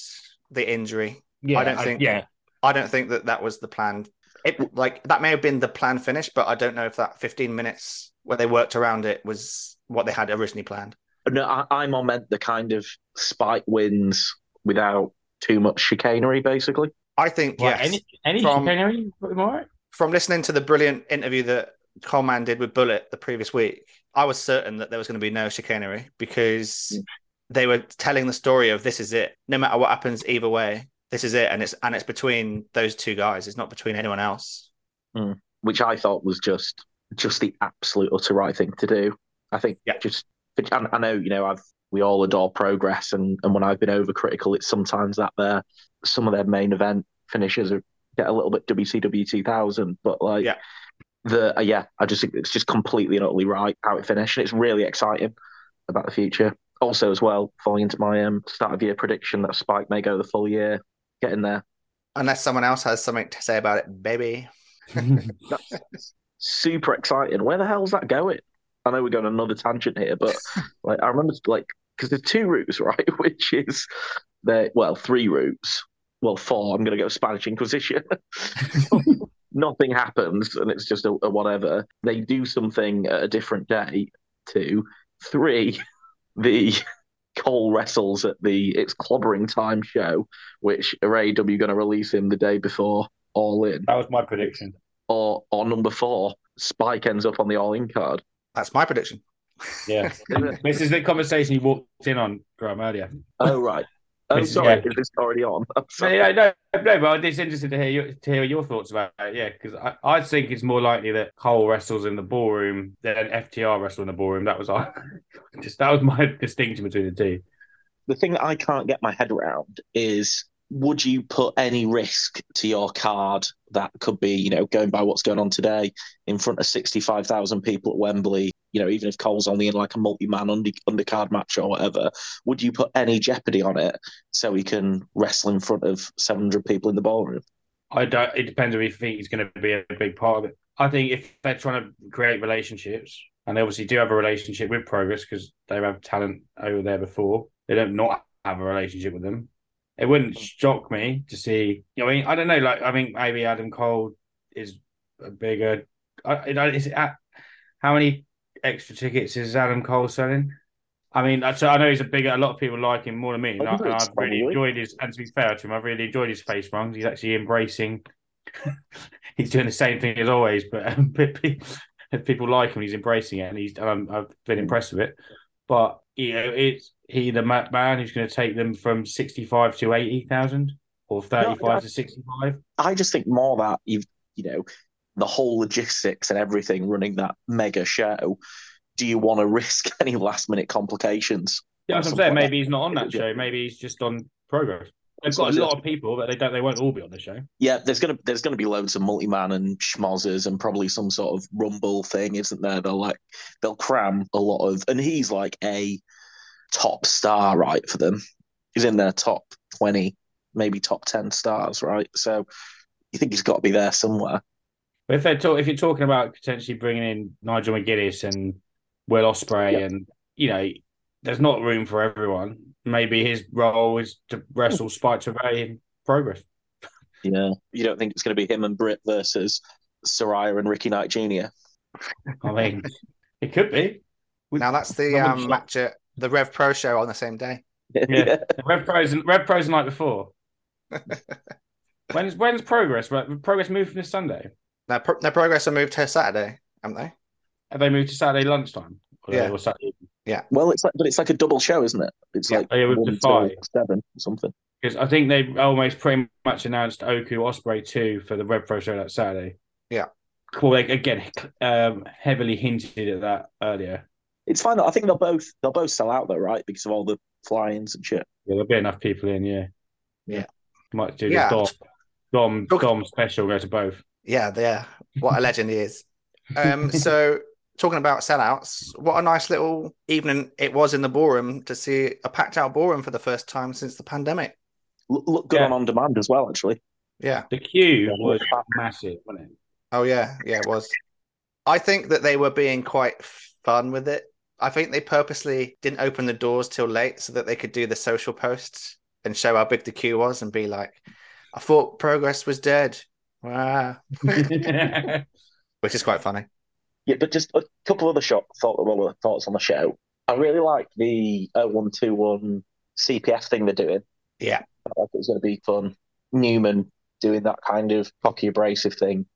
the injury Yeah, I don't think- Yeah, I don't think that that was the plan. It like that may have been the plan finish, but I don't know if that 15 minutes where they worked around it was what they had originally planned. No, I, I'm on meant the kind of spike wins without too much chicanery, basically. I think Well, yes. Any any From- chicanery? Am I right? From listening to the brilliant interview that Coleman did with Bullet the previous week, I was certain that there was going to be no chicanery because Mm. they were telling the story of this is it. No matter what happens, either way, this is it, and it's and it's between those two guys. It's not between anyone else. which I thought was just just the absolute utter right thing to do. I think Yeah. just I, I know you know I've we all adore progress and and when I've been overcritical, it's sometimes that their some of their main event finishes are, get a little bit WCW 2000, but like Yeah. the uh, yeah, I just think it's just completely and utterly right how it finished, and it's really exciting about the future. Also, as well, falling into my um, start of year prediction that Spike may go the full year, getting there. Unless someone else has something to say about it, baby. (laughs) That's super exciting. Where the hell's that going? I know we're going on another tangent here, but like I remember like because there's two routes, (laughs) right? Which is there well, three routes. Well, four. I'm gonna go Spanish Inquisition. (laughs) Nothing happens and it's just a, a whatever. They do something at a different day. Two. Three, (laughs) the Cole wrestles at the It's Clobbering Time show, which are AEW gonna release him the day before All In that was my prediction. or or number four, Spike ends up on the all in card. That's my prediction. Yeah, (laughs) this is the conversation you walked in on, Graham, earlier. Oh right. It's- sorry, yeah. is this already on? I'm yeah, no, no, but it's interesting to hear your, to hear your thoughts about it. Yeah, because I, I think it's more likely that Cole wrestles in the ballroom than FTR wrestle in the ballroom. That was I (laughs) just that was my distinction between the two. The thing that I can't get my head around is would you put any risk to your card that could be, you know, going by what's going on today in front of 65,000 people at Wembley, you know, even if Cole's only in like a multi man under, undercard match or whatever, would you put any jeopardy on it so he can wrestle in front of 700 people in the ballroom? I don't. It depends on if you think he's going to be a big part of it. I think if they're trying to create relationships, and they obviously do have a relationship with Progress because they have talent over there before, they don't not have a relationship with them. It wouldn't shock me to see. I mean, I don't know. Like, I think maybe Adam Cole is a bigger. I, is it at, how many extra tickets is Adam Cole selling? I mean, I- so I know he's a bigger. A lot of people like him more than me, and, I, and I've really enjoyed his. And to be fair to him, I've really enjoyed his face runs. He's actually embracing. (laughs) he's doing the same thing as always, but um, (laughs) people like him, he's embracing it, and he's. Um, I've been impressed with it. But you know, it's he the ma- man who's going to take them from sixty-five to eighty thousand, or thirty-five No, I- to sixty-five. I just think more that you've you know the whole logistics and everything running that mega show. Do you want to risk (laughs) any last minute complications? Yeah, I'm Something saying. Maybe he's not on that show. Maybe he's just on progress. They've got a lot of people, but they don't. They won't all be on the show. Yeah, there's gonna there's gonna be loads of multi man and schmozzers and probably some sort of rumble thing, isn't there? They'll like they'll cram a lot of, and he's like a top star, right, for them. He's in their top twenty, maybe top ten stars, right? So you think he's got to be there somewhere. But if they're talk, if you're talking about potentially bringing in Nigel McGuinness and Will Ospreay, Yeah. and you know, there's not room for everyone. Maybe his role is to wrestle Spike Trivet in progress. Yeah, you don't think it's going to be him and Britt versus Saraya and Ricky Knight Jr. I mean, it could be. Now that's the um, match at the Rev Pro show on the same day. Yeah. Rev Pro's Rev Pro's the night before. (laughs) when's when's progress? Right, Progress moved from this Sunday. Now, pro- their progress are moved to Saturday, haven't they? Have they moved to Saturday lunchtime? Or Yeah. or Saturday Well, it's like, but it's like a double show, isn't it? It's Yeah. like Oh, yeah, with one the till five. seven or something. Because I think they've almost pretty much announced Oku Ospreay 2 for the Rev Pro show that Saturday. Yeah. Well, they, again, um, heavily hinted at that earlier. It's fine. though. I think they'll both they'll both sell out though, right? Because of all the fly-ins and shit. Yeah, there'll be enough people in, yeah. Yeah. Might do Yeah. this Dom, Dom, Look- Dom special, go to both. Yeah, yeah. What a legend he is. (laughs) Um, so talking about sellouts, what a nice little evening it was in the ballroom to see a packed out ballroom for the first time since the pandemic. Look, look good Yeah. on on demand as well, actually. Yeah. The queue was massive, wasn't it? Oh yeah, yeah, it was. I think that they were being quite fun with it. I think they purposely didn't open the doors till late so that they could do the social posts and show how big the queue was and be like, I thought progress was dead. Wow. (laughs) (laughs) Which is quite funny. Yeah, but just a couple of other shot thought well, uh, thoughts on the show. I really like the 0121 CPF thing they're doing. Yeah. I like it was going to be fun. Newman doing that kind of cocky abrasive thing.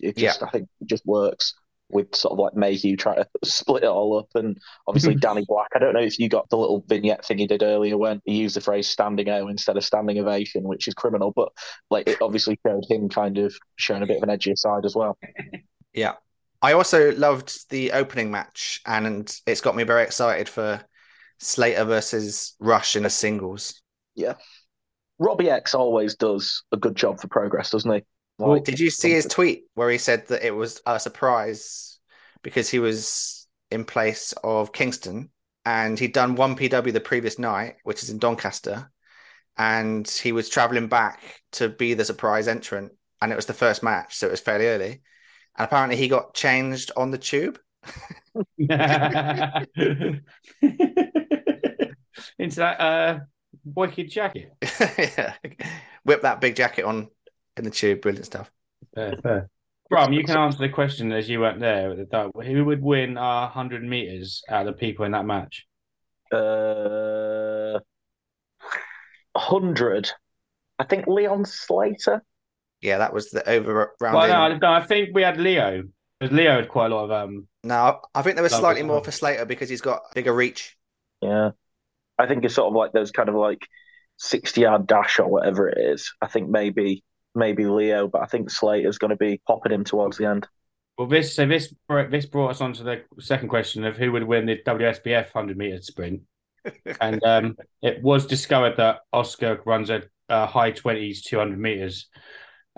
It just, I think, it just works. with sort of like Mayhew trying to (laughs) split it all up, and obviously (laughs) Danny Black. I don't know if you got the little vignette thing he did earlier when he used the phrase "standing O" instead of "standing ovation," which is criminal, but like it obviously showed him kind of showing a bit of an edgier side as well. Yeah. I also loved the opening match, and it's got me very excited for Slater versus Rush in a singles. Yeah, Robbie X always does a good job for progress, doesn't he? Well, did you see his tweet where he said that it was a surprise because he was in place of Kingston and he'd done 1PW the previous night, which is in Doncaster, and he was traveling back to be the surprise entrant, and it was the first match, so it was fairly early. And apparently, he got changed on the tube. (laughs) Into that uh, wicked jacket. (laughs) yeah. Whip that big jacket on in the tube, brilliant stuff. Fair, fair. Brum, you can answer the question as you weren't there at the time. Who would win uh, 100 meters out of the people in that match? Uh, hundred. I think Leon Slater. Yeah, that was the over round. Well, no, no, I think we had Leo. Because Leo had quite a lot of um. No, I think there was slightly more for Slater because he's got bigger reach. Yeah, I think it's sort of like those kind of like sixty-yard dash or whatever it is. I think maybe maybe Leo, but I think Slater's going to be popping him towards the end. Well, this so this this brought us on to the second question of who would win the WSBF 100 meter sprint, (laughs) and um, it was discovered that Oscar runs a, uh high 20s 200 meters,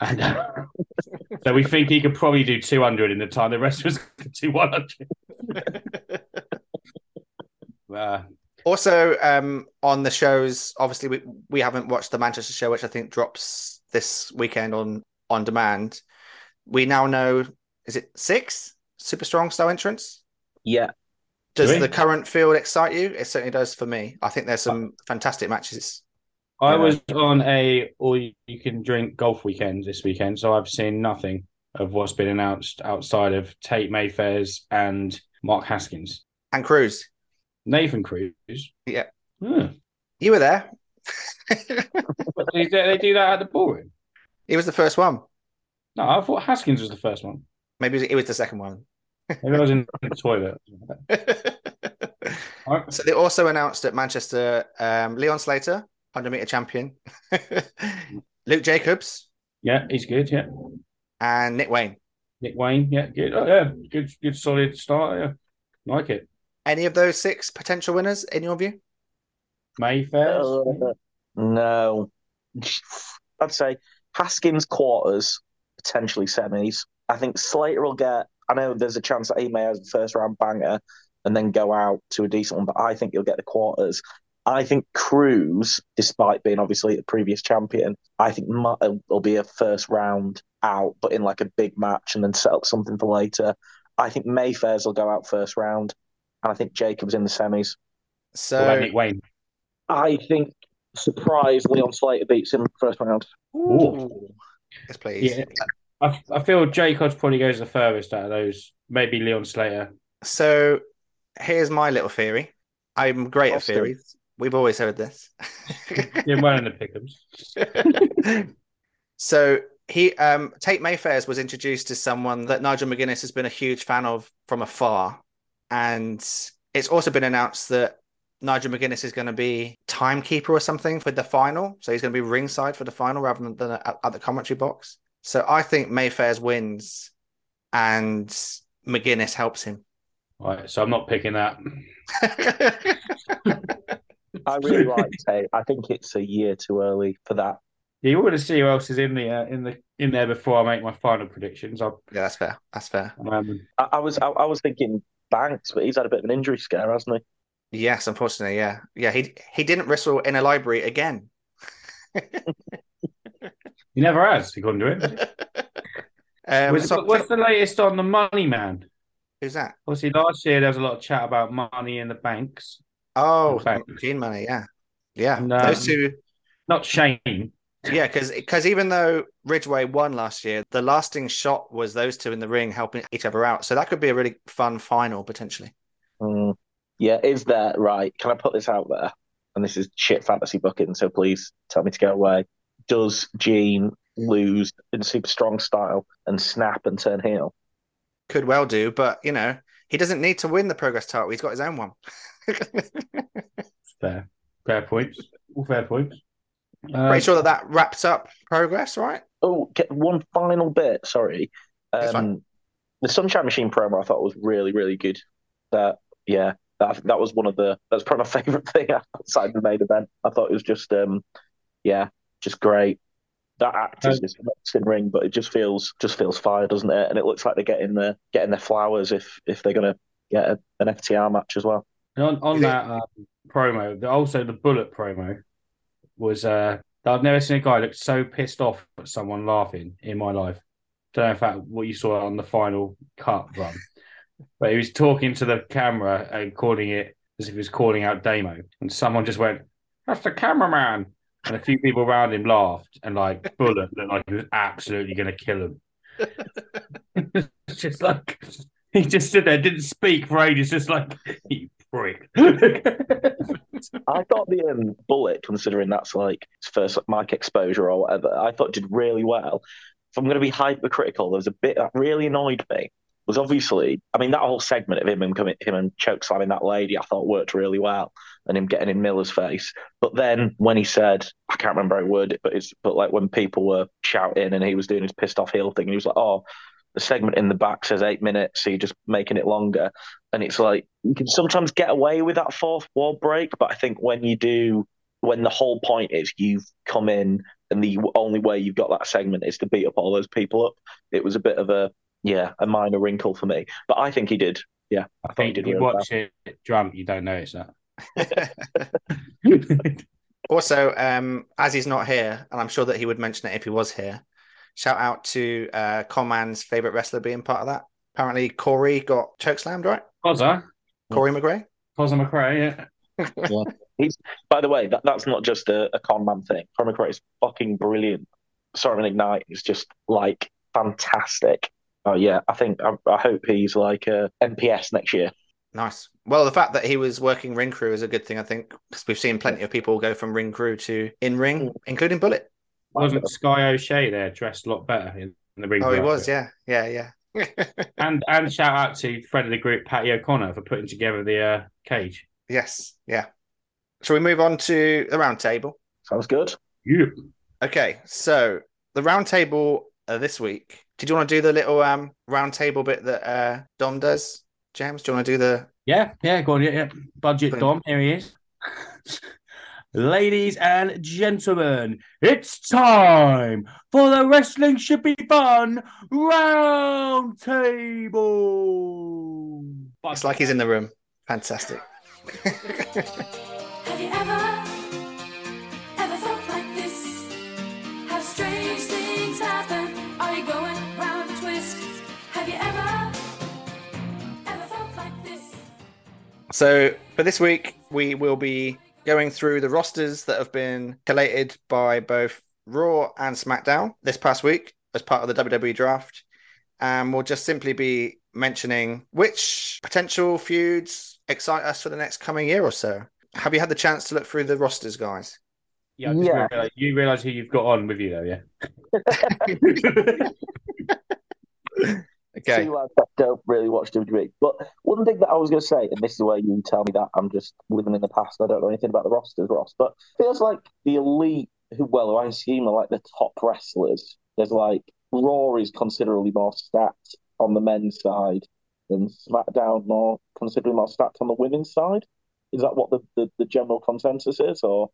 and (laughs) uh, so we think he could probably do 200 in the time the rest of us could do 100. Uh, (laughs) Also, um, on the shows, obviously we we haven't watched the Manchester show, which I think drops this weekend on on demand. We now know is it six super strong style entrants? Yeah, Does Do the current field excite you? It certainly does for me. I think there's some fantastic matches. I Yeah. was on a all you can drink golf weekend this weekend, so I've seen nothing of what's been announced outside of Tate Mayfair's and Mark Haskins. And Cruz, Nathan Cruz. Yeah. Hmm. you were there. But they, they do that at the ballroom. he was the first one. No, I thought Haskins was the first one. Maybe it was the second one. Maybe I was in the toilet. (laughs) So they also announced at Manchester um, Leon Slater, 100 meter champion, (laughs) Luke Jacobs, Yeah, he's good. Yeah, and Nick Wayne. Nick Wayne. Yeah, good. Oh, yeah, good, good, solid start. Yeah, like it. Any of those six potential winners in your view? Mayfair. Uh, no, I'd say Haskins quarters, potentially semis. I think Slater will get. I know there's a chance that he may have the first round banger and then go out to a decent one, but I think he'll get the quarters. I think Cruz, despite being obviously a previous champion, I think might, uh, will be a first round out, but in like a big match and then set up something for later. I think Mayfair's will go out first round, and I think Jacobs in the semis. So Nick Wayne? I think surprise Leon Slater beats him first round. Ooh. yes, please. Yeah, I, I feel Jacobs probably goes the furthest out of those. Maybe Leon Slater. So here's my little theory. I'm great at theories. We've always heard this. (laughs) Well in the pickums. (laughs) so he um Tate Mayfair's was introduced as someone that Nigel McGuinness has been a huge fan of from afar. And it's also been announced that Nigel McGuinness is going to be timekeeper or something for the final. So he's going to be ringside for the final rather than, at, at the commentary box. So I think Mayfair's wins and McGuinness helps him. Right, so I'm not picking that. (laughs) I really like (laughs) Tate. I think it's a year too early for that. You want to see who else is in the uh, in the in there before I make my final predictions. I'll, Yeah, that's fair. That's fair. um, I, I was I, I was thinking Banks, but he's had a bit of an injury scare, hasn't he? Yes, unfortunately, yeah, yeah. He he didn't wrestle in a library again. (laughs) he never has. According to him. Um, What's, so- what's the latest on the Money Man? who's that? Obviously, last year there was a lot of chat about money in the banks. Oh, Banks. Gene Money, yeah, yeah. And, Those two, Not Shane. yeah, because because even though Ridgeway won last year, the lasting shot was those two in the ring helping each other out. So that could be a really fun final potentially. Mm. Yeah, is there right? Can I put this out there? And this is shit fantasy booking, so please tell me to go away. Does Gene lose in super strong style and snap and turn heel? could well do, but you know, he doesn't need to win the progress title. He's got his own one. (laughs) (laughs) Fair, fair points. All fair points. Um, Pretty sure that that wraps up progress, right? Oh, get one final bit. Sorry. Um, the Sunshine Machine promo I thought was really, really good. That yeah, that that was one of the that's probably my (laughs) favorite thing outside the main event. I thought it was just um yeah, just great. That act is Um, just nuts in ring, but it just feels just feels fire, doesn't it? And it looks like they're getting their getting their flowers if if they're gonna get a, an FTR match as well. On on it- that um, promo, the, also the bullet promo was. uh I've never seen a guy look so pissed off at someone laughing in my life. Don't know if that what you saw on the final cut run, but he was talking to the camera and calling it as if he was calling out Damo, and someone just went, "That's the cameraman," and a few people around him laughed, and like Bullet looked like he was absolutely going to kill him. (laughs) It's just like he just stood there, didn't speak for ages, just like you prick. (laughs) I thought the um, bullet, considering that's like his first mic exposure or whatever, I thought did really well. If I'm going to be hypercritical, there was a bit that really annoyed me. Was obviously, I mean, that whole segment of him and coming, him and choke slamming that lady, I thought worked really well, and him getting in Miller's face. But then when he said, I can't remember how he worded it, but it's but like when people were shouting and he was doing his pissed off heel thing, and he was like, "Oh, the segment in the back says eight minutes, so you're just making it longer." And it's like you can sometimes get away with that fourth wall break, but I think when you do, when the whole point is you've come in and the only way you've got that segment is to beat up all those people up, it was a bit of a yeah, a minor wrinkle for me. But I think he did. Yeah, I thought he think did you really watch it drunk, you don't notice that. (laughs) Also, um, as he's not here, and I'm sure that he would mention it if he was here, shout out to uh, Conman's favorite wrestler being part of that. Apparently, Corey got chokeslammed, right? Cozza, Corey McGray. Cozza McRae, yeah. (laughs) (laughs) he's. By the way, that, that's not just a, a con man thing. Corey McRae is fucking brilliant. Sorry, Ignite is just like fantastic. Oh yeah, I think I, I hope he's like uh, MPS next year. Nice. Well, the fact that he was working ring crew is a good thing, I think, because we've seen plenty of people go from ring crew to in ring, including Bullet. Wasn't Sky O'Shea there dressed a lot better in the ring? Oh, he outfit? was, yeah, yeah, yeah. (laughs) And and shout out to friend of the group, Patty O'Connor, for putting together the uh, cage. yes, yeah. Shall we move on to the round table? Sounds good. Yeah. Okay, so the round table uh, this week. Did you want to do the little um round table bit that uh Dom does? James, do you want to do the Yeah, yeah, go on, yeah, yeah. Budget Brilliant. Dom, here he is. (laughs) Ladies and gentlemen, it's time for the Wrestling Should Be Fun Round Table. It's like he's in the room. Fantastic. Have you ever, ever felt like this? Have strange things happen? Are you going round a twist? Have you ever, ever felt like this? So for this week, we will be going through the rosters that have been collated by both Raw and SmackDown this past week as part of the WWE draft. And we'll just simply be mentioning which potential feuds excite us for the next coming year or so. Have you had the chance to look through the rosters, guys? Yeah, just Yeah. realised- you realise who you've got on with you, though, yeah? (laughs) (laughs) (laughs) Okay. Two lads that don't really watch WWE. But one thing that I was going to say, and this is where you tell me that I'm just living in the past. I don't know anything about the rosters, Ross. But feels like the elite, who well, who I assume are like the top wrestlers. There's like Raw is considerably more stacked on the men's side than SmackDown, more considerably more stacked on the women's side. Is that what the, the, the general consensus is, or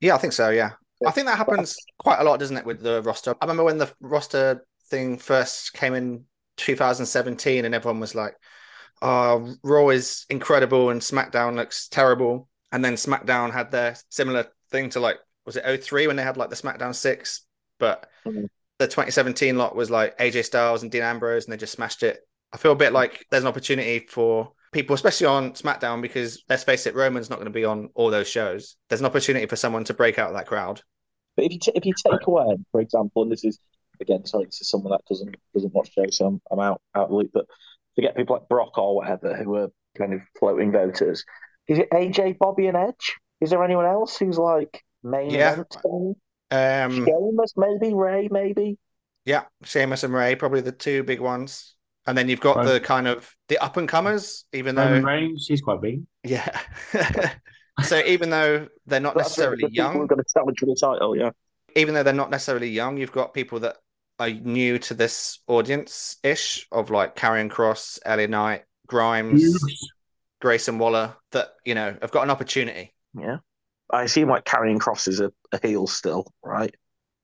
Yeah, I think so. Yeah. I think that happens quite a lot, doesn't it, with the roster? I remember when the roster thing first came in 2017 and everyone was like, oh, Raw is incredible and SmackDown looks terrible. And then SmackDown had their similar thing to like, was it 03 when they had like the SmackDown 6? But Mhm. the 2017 lot was like AJ Styles and Dean Ambrose and they just smashed it. I feel a bit like there's an opportunity for people, especially on SmackDown, because let's face it, Roman's not going to be on all those shows. There's an opportunity for someone to break out of that crowd. But if you t- if you take away, for example, and this is again, sorry, this is someone that doesn't doesn't watch shows, so I'm, I'm out out of the loop. But forget people like Brock or whatever who are kind of floating voters. Is it AJ, Bobby, and Edge? Is there anyone else who's like main Yeah. event? Um, Sheamus, maybe Rey, maybe. yeah, Sheamus and Rey, probably the two big ones. And then you've got Right. the kind of the up and comers, even Roman though Reigns, he's quite big. yeah. (laughs) so even though they're not necessarily the young, going to challenge for the title. Yeah. even though they're not necessarily young, you've got people that are new to this audience ish of like Karrion Kross, LA Knight, Grimes, Grayson Waller that you know have got an opportunity. Yeah. I assume like Karrion Kross is a, a heel still, right?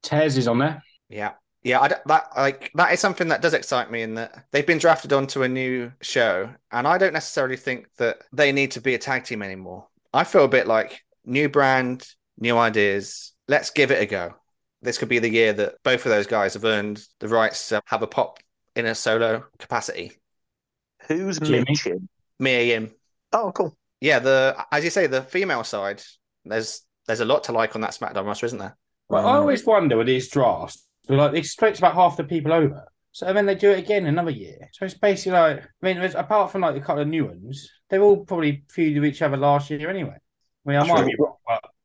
Tez is on there. Yeah. Yeah, I, d- that like that is something that does excite me in that they've been drafted onto a new show, and I don't necessarily think that they need to be a tag team anymore. I feel a bit like new brand, new ideas. Let's give it a go. This could be the year that both of those guys have earned the rights to have a pop in a solo capacity. Who's Jimmy. Mitchin? Mia Yim, Oh, cool. yeah, the as you say, the female side. There's there's a lot to like on that SmackDown roster, isn't there? Well, I always wonder with these drafts, like they switch about half the people over. So then they do it again another year. So it's basically like, I mean, there's- apart from like a couple of new ones, they've all probably feuded with each other last year anyway. I mean, I might be wrong, but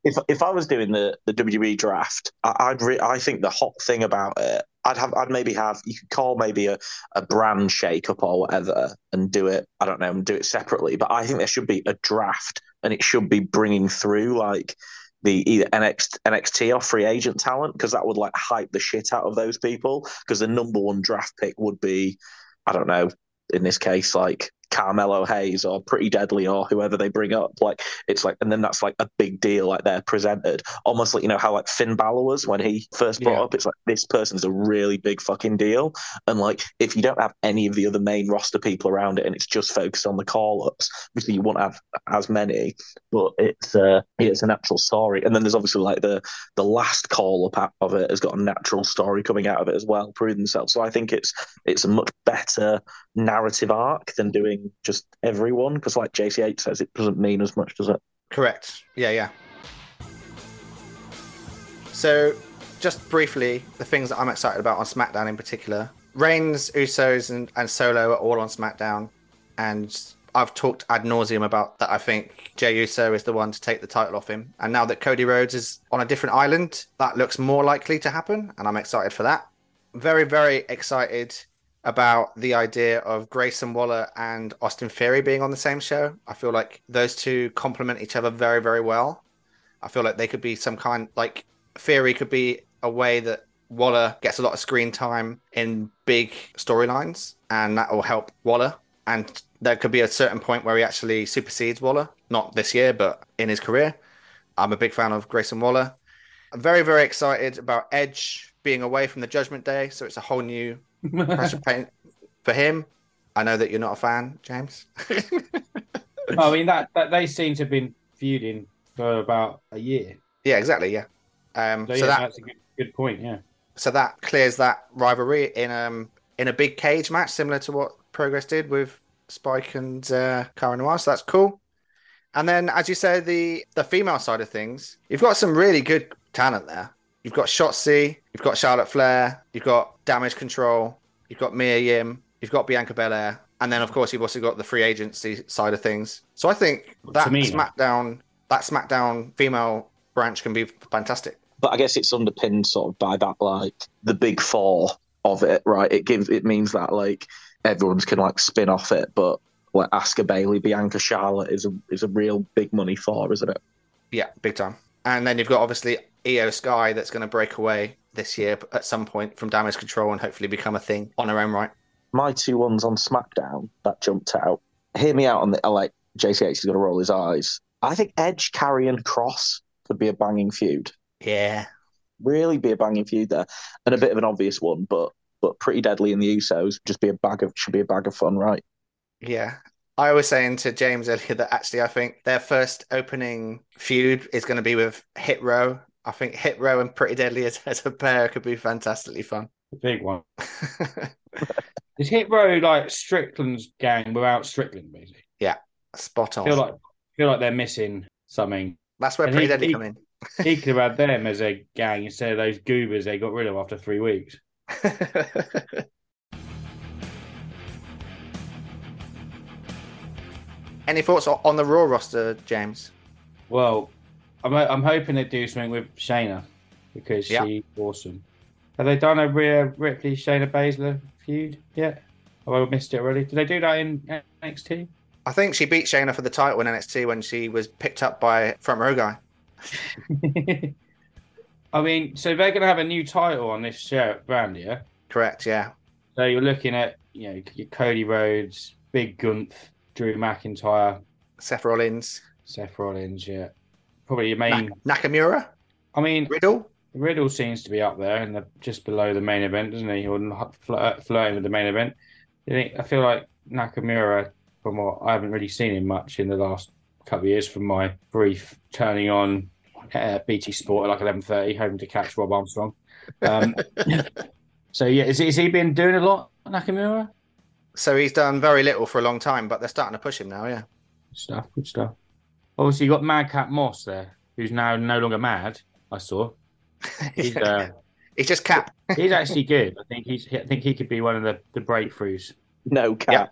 If if I was doing the, the WWE draft, I, I'd re- I think the hot thing about it, I'd have I'd maybe have you could call maybe a, a brand shake up or whatever and do it. I don't know and do it separately, but I think there should be a draft and it should be bringing through like the either NXT, NXT or free agent talent because that would like hype the shit out of those people because the number one draft pick would be I don't know in this case like Carmelo Hayes or Pretty Deadly or whoever they bring up like it's like and then that's like a big deal like they're presented. Almost like you know how like Finn Balor was when he first brought Yeah. up it's like this person's a really big fucking deal. And like if you don't have any of the other main roster people around it and it's just focused on the call ups obviously you won't have as many but it's uh it's a natural story. And then there's obviously like the the last call up of it has got a natural story coming out of it as well proving themselves. So I think it's it's a much better narrative arc than doing just everyone because like JCH says it doesn't mean as much does it Correct. Yeah, yeah. So, just briefly, the things that I'm excited about on SmackDown in particular Reigns, Usos, and, and Solo are all on SmackDown. And I've talked ad nauseum about that. I think Jey Uso is the one to take the title off him. And now that Cody Rhodes is on a different island, that looks more likely to happen. And I'm excited for that. Very, very excited about the idea of Grayson Waller and Austin Theory being on the same show. I feel like those two complement each other very, very well. I feel like they could be some kind like Theory could be a way that Waller gets a lot of screen time in big storylines, and that will help Waller. And there could be a certain point where he actually supersedes Waller, not this year, but in his career. I'm a big fan of Grayson Waller. I'm very, very excited about Edge being away from the Judgment Day, so it's a whole new pressure paint for him. I know that you're not a fan, James. (laughs) I mean that, that they seem to have been feuding for about a year. yeah, exactly. Yeah. Um, So, so yeah, that that's a good, good point. Yeah. so that clears that rivalry in um in a big cage match, similar to what Progress did with Spike and uh, Cara Noir. So that's cool. And then, as you say, the the female side of things, you've got some really good talent there. You've got Shotzi, you've got Charlotte Flair, you've got Damage Control, you've got Mia Yim, you've got Bianca Belair, and then of course you've also got the free agency side of things. So I think that Tamina. SmackDown that SmackDown female branch can be fantastic. but I guess it's underpinned sort of by that like the big four of it, right? It gives it means that like everyone's can like spin off it, but like Asuka Bayley, Bianca Charlotte is a is a real big money for, isn't it? Yeah, big time. And then you've got obviously Iyo Sky that's going to break away this year at some point from Damage Control and hopefully become a thing on her own right. My two ones on SmackDown that jumped out. Hear me out on the like JCH is gonna roll his eyes. I think Edge, Karrion, Kross could be a banging feud. Yeah. Really be a banging feud there. And a bit of an obvious one, but but pretty deadly in the Usos, just be a bag of should be a bag of fun, right? Yeah. I was saying to James earlier that actually I think their first opening feud is going to be with Hit Row. I think Hit Row and Pretty Deadly as, as a pair could be fantastically fun. The big one. (laughs) Is Hit Row like Strickland's gang without Strickland, basically? Yeah, spot I on. feel like feel like they're missing something. That's where And Pretty he- Deadly he- come in. He (laughs) could have had them as a gang instead of those goobers they got rid of after three weeks. (laughs) Any thoughts on the Raw roster, James? Well, I'm I'm hoping they do something with Shayna because Yeah. she's awesome. Have they done a Rhea Ripley Shayna Baszler feud yet? Have I missed it already? Did they do that in NXT? I think she beat Shayna for the title in NXT when she was picked up by front row guy. (laughs) I mean, so they're going to have a new title on this show brand, yeah. Correct, yeah. So you're looking at you know Cody Rhodes, Big Gunth, Drew McIntyre, Seth Rollins, Seth Rollins, yeah. Probably your main. Nak- Nakamura, I mean, Riddle. Riddle seems to be up there and the, just below the main event, doesn't he? Or flirt, flirting with the main event. I feel like Nakamura, from what I haven't really seen him much in the last couple of years, from my brief turning on uh, BT Sport at like eleven thirty, hoping to catch Rob Armstrong. Um, (laughs) so yeah, is, is he been doing a lot, Nakamura? So he's done very little for a long time, but they're starting to push him now, yeah. Good stuff, good stuff. Obviously, you got Madcap Moss there, who's now no longer mad. I saw. (laughs) He's, uh, He's just cap. (laughs) he's actually (laughs) good. I think he's. I think he could be one of the, the breakthroughs. No cap.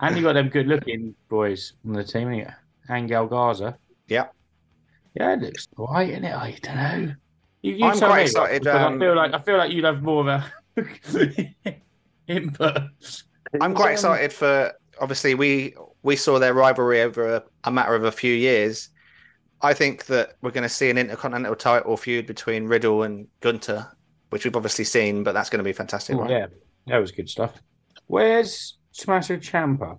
and you got them good looking boys on the team, ain't you? Angel Garza. Yeah. Yeah, it looks right, isn't it? I don't know. You, you I'm quite me, excited, um, I feel like I feel like you'd have more of a input. I'm quite excited for. Obviously, we we saw their rivalry over a, a matter of a few years. I think that we're going to see an intercontinental title feud between Riddle and Gunter, which we've obviously seen, but that's going to be fantastic. right? Yeah, that was good stuff. Where's Tommaso Ciampa?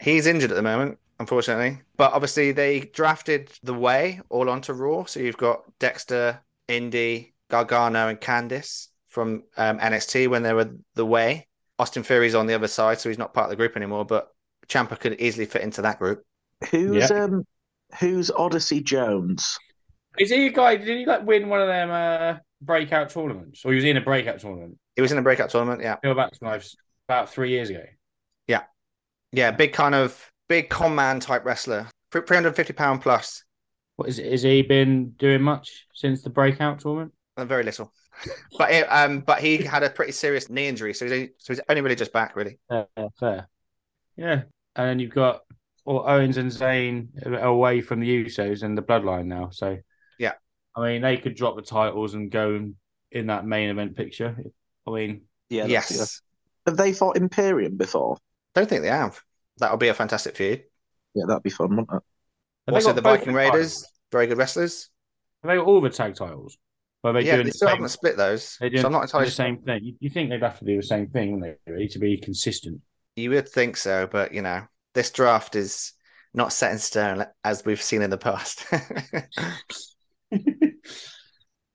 He's injured at the moment, unfortunately. But obviously, they drafted the Way all onto Raw. So you've got Dexter, Indi, Gargano, and Candice from um, NXT when they were the Way. Austin Theory's on the other side, so he's not part of the group anymore. But Ciampa could easily fit into that group. Who's Yeah. um who's Odyssey Jones? Is he a guy? Did he like win one of them uh, breakout tournaments, or was he was in a breakout tournament? He was in a breakout tournament. Yeah, Phil Baxter about three years ago. yeah, yeah, big kind of big con man type wrestler, three hundred fifty pound plus, What is it? Has he been doing much since the breakout tournament? and very little. But it, um, but he had a pretty serious knee injury, so he's so he's only really just back, really. Yeah, fair. Yeah, and then you've got well, Owens and Zayn away from the Usos and the Bloodline now. So Yeah. I mean they could drop the titles and go in- in that main event picture. I mean, Yeah, that's- yes, Have they fought Imperium before? don't think they have. That'll be a fantastic feud. Yeah, that'd be fun, wouldn't it? have Also, they got the Viking Raiders, titles? very good wrestlers. Have they got all the tag titles? Or are they yeah, doing they the still same, haven't split those, they're doing so I'm not entirely the same thing. You, you think they'd have to do the same thing, wouldn't they, really, to be consistent? You would think so, but you know, this draft is not set in stone as we've seen in the past. (laughs)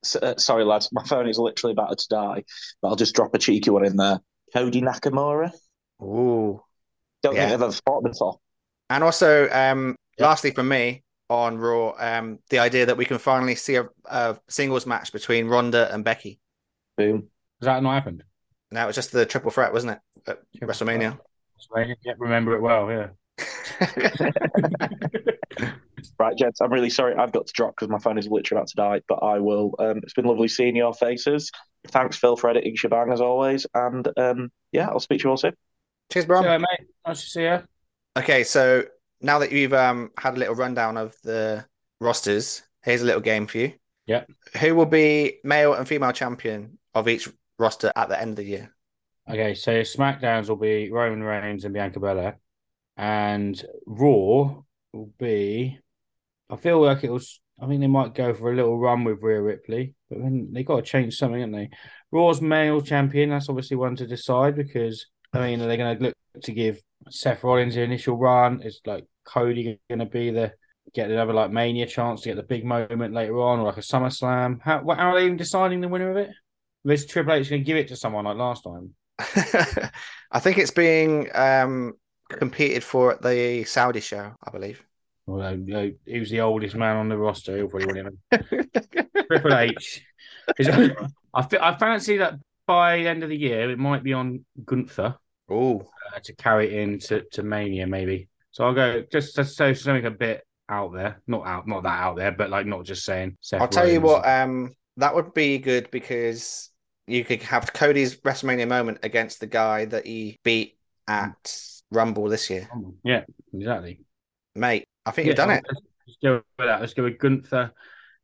S- uh, sorry, lads, my phone is literally about to die, but I'll just drop a cheeky one in there. Cody Nakamura. Ooh. Don't Yeah. think I've ever fought before. And also, um, Yeah. lastly from me on Raw, um, the idea that we can finally see a, a singles match between Ronda and Becky. Boom. Has that not happened? Now it was just the triple threat, wasn't it? At WrestleMania. Yeah, remember it well, yeah. (laughs) Right, gents, I'm really sorry I've got to drop because my phone is literally about to die, but I will. Um, it's been lovely seeing your faces. Thanks, Phil, for editing Shebang as always. And um, yeah, I'll speak to you all soon. Cheers, Brum. So, mate, nice to see you. Okay, so now that you've um, had a little rundown of the rosters, here's a little game for you. Yeah. Who will be male and female champion of each roster at the end of the year? Okay, so SmackDowns will be Roman Reigns and Bianca Belair, and Raw will be. I feel like it was. I think they might go for a little run with Rhea Ripley, but then they got to change something, haven't they? Raw's male champion. That's obviously one to decide because I mean, are they going to look to give Seth Rollins the initial run? Is like Cody going to be the get another like Mania chance to get the big moment later on, or like a SummerSlam? How, how are they even deciding the winner of it? Is Triple H going to give it to someone like last time? (laughs) I think it's being um, competed for at the Saudi show, I believe. Although you know, he was the oldest man on the roster, he'll probably win him. (laughs) Triple H. I, I fancy that by the end of the year, it might be on Gunther Ooh, uh, to carry it into to Mania, maybe. So I'll go just to say something a bit out there, not out, not that out there, but like not just saying. Seth I'll tell you what, um, that would be good because you could have Cody's WrestleMania moment against the guy that he beat at Rumble this year. Yeah, exactly. Mate, I think you've done it. Let's, go with that. Let's go with Gunther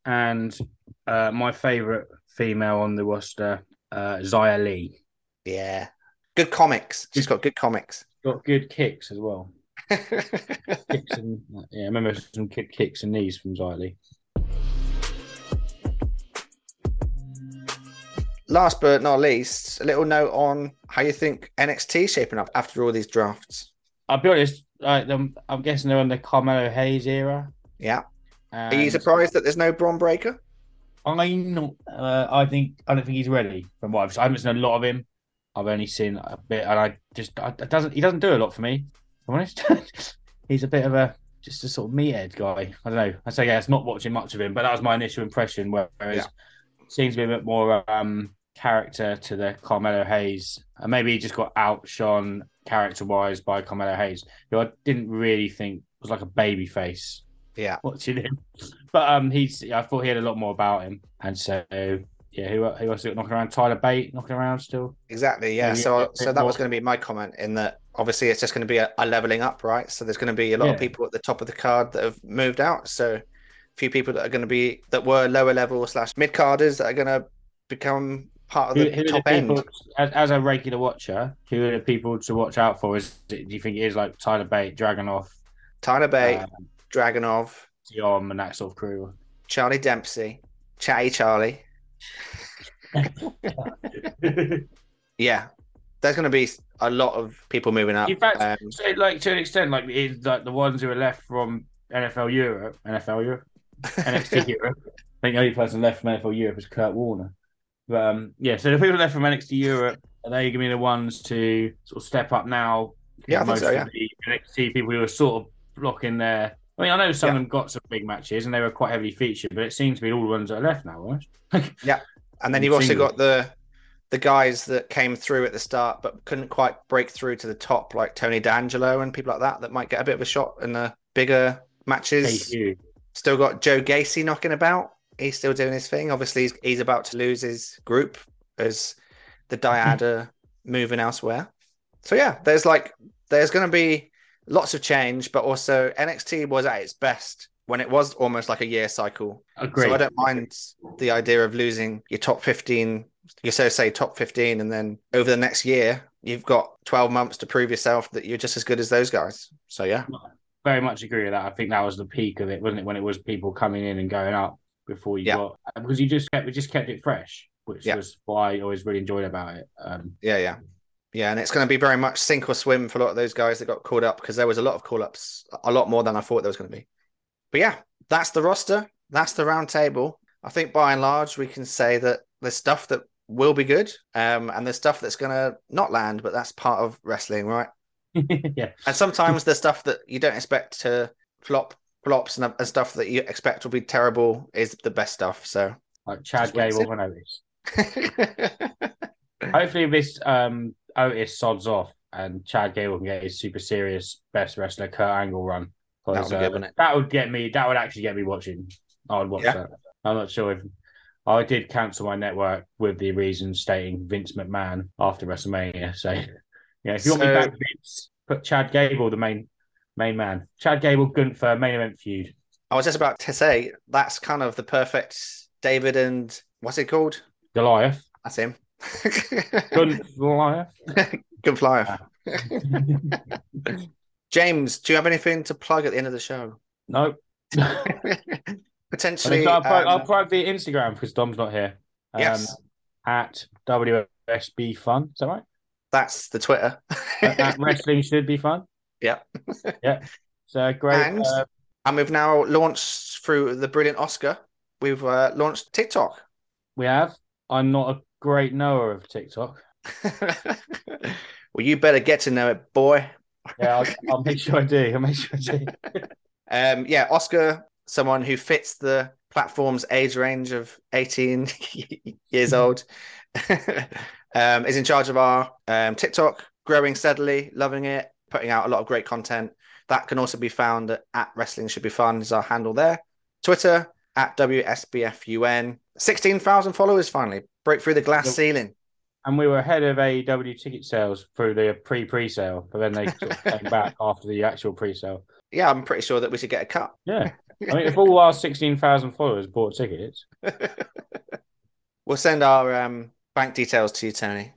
and uh, my favorite female on the roster, uh, Xia Li. Yeah. Good comics. She's got good comics. Got good kicks as well. (laughs) Kicks and yeah, I remember some kick, kicks and knees from Xia Li. Last but not least, a little note on how you think NXT shaping up after all these drafts. I'll be honest. Like, I'm, I'm guessing they're on the Carmelo Hayes era. Yeah. Are you surprised that there's no Bron Breakker? I'm not. Uh, I think I don't think he's ready. From what I've, seen. I haven't seen a lot of him. I've only seen a bit, and I just I, it doesn't. He doesn't do a lot for me. I'm honest. (laughs) he's a bit of a just a sort of meathead guy. I don't know. I say yeah, it's not watching much of him, but that was my initial impression. Whereas Yeah. seems to be a bit more um character to the Carmelo Hayes, and maybe he just got outshone character wise by Carmelo Hayes, who I didn't really think was like a baby face Yeah. watching him. But um, he's I thought he had a lot more about him, and so yeah, who who else got knocking around? Tyler Bate knocking around still. Exactly. Yeah. Maybe So so that more- was going to be my comment in that obviously it's just going to be a, a leveling up, right? So there's going to be a lot of people at the top of the card that have moved out. So a few people that are going to be that were lower level slash mid carders that are going to become part of the who are top the people, end. as, as a regular watcher, who are the people to watch out for? Is do you think it is like Tyler Bate, Dragunov, Tyler Bate, um, Dragunov, Dion, and that sort of crew? Charlie Dempsey, Chatty Charlie. (laughs) Yeah. There's going to be a lot of people moving up. In fact, Um, so like to an extent, like like the ones who are left from NFL Europe, NFL Europe, NXT (laughs) Europe. I think the only person left from NFL Europe is Kurt Warner. But um, yeah, so the people left from NXT Europe are they going to be the ones to sort of step up now? Yeah, I think Most so, of yeah. the NXT people who are sort of blocking their. I mean, I know some Yeah. of them got some big matches and they were quite heavily featured, but it seems to be all the ones that are left now, right? (laughs) Yeah, and then You've also got the the guys that came through at the start but couldn't quite break through to the top, like Tony D'Angelo and people like that, that might get a bit of a shot in the bigger matches. Still got Joe Gacy knocking about. He's still doing his thing. Obviously, he's, he's about to lose his group as the dyad are moving elsewhere. So yeah, there's like there's going to be lots of change, but also NXT was at its best when it was almost like a year cycle. Agreed. So I don't mind the idea of losing your top 15, you so say top 15, and then over the next year, you've got 12 months to prove yourself that you're just as good as those guys. So yeah, very much agree with that. I think that was the peak of it, wasn't it? When it was people coming in and going up before you Yeah. got because you just kept we just kept it fresh, which Yeah. was why I always really enjoyed about it. Um, yeah, yeah. Yeah, and it's going to be very much sink or swim for a lot of those guys that got called up because there was a lot of call ups, a lot more than I thought there was going to be. But yeah, that's the roster. That's the round table. I think by and large, we can say that there's stuff that will be good um, and there's stuff that's going to not land, but that's part of wrestling, right? (laughs) yeah, And sometimes there's stuff that you don't expect to flop, flops, and, and stuff that you expect will be terrible is the best stuff. So like Chad Just wait and Gable Otis. (laughs) Hopefully, this um, Otis sods off and Chad Gable can get his super serious best wrestler Kurt Angle run. That would uh, good, that would get me. That would actually get me watching. I would watch Yeah. that. I'm not sure if I did cancel my network with the reason stating Vince McMahon after WrestleMania. So, (laughs) yeah, if you want me back, Vince, put Chad Gable the main main man. Chad Gable Gunther main event feud. I was just about to say that's kind of the perfect David and what's it called? Goliath. That's him. Gun Goliath. Good. James, do you have anything to plug at the end of the show? no. (laughs) Potentially, I'll, plug, I'll um, plug the Instagram because Dom's not here. Um, yes, At WSB Fun. Is that right? that's the Twitter. at, at (laughs) Wrestling Should Be Fun. Yeah. (laughs) yeah. So great. And- uh, and we've now launched through the brilliant Oscar. We've uh, launched TikTok. we have. I'm not a great knower of TikTok. (laughs) well, you better get to know it, boy. Yeah, I'll, I'll make sure I do. I'll make sure I do. (laughs) Um, yeah, Oscar, someone who fits the platform's age range of 18 years old, um, is in charge of our um, TikTok, growing steadily, loving it, putting out a lot of great content. That can also be found at, at Wrestling Should Be Fun, is our handle there. Twitter, at WSBFUN. 16,000 followers finally. Break through the glass Yep. ceiling. And we were ahead of AEW ticket sales through the pre pre sale, but then they sort of (laughs) came back after the actual pre sale. Yeah, I'm pretty sure that we should get a cut. Yeah. (laughs) I mean, if all our 16,000 followers bought tickets, (laughs) we'll send our um, bank details to you, Tony.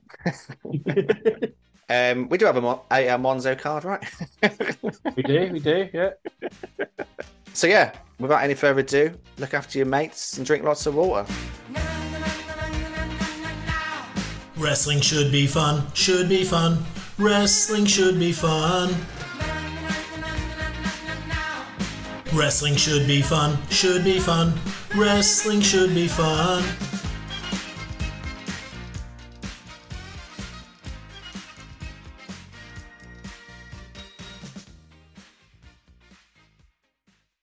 Um, we do have a, Mo- a, a Monzo card, right? we do, we do, yeah. (laughs) so yeah, without any further ado, look after your mates and drink lots of water. Wrestling should be fun, should be fun. Wrestling should be fun. Wrestling should be fun, should be fun. Wrestling should be fun.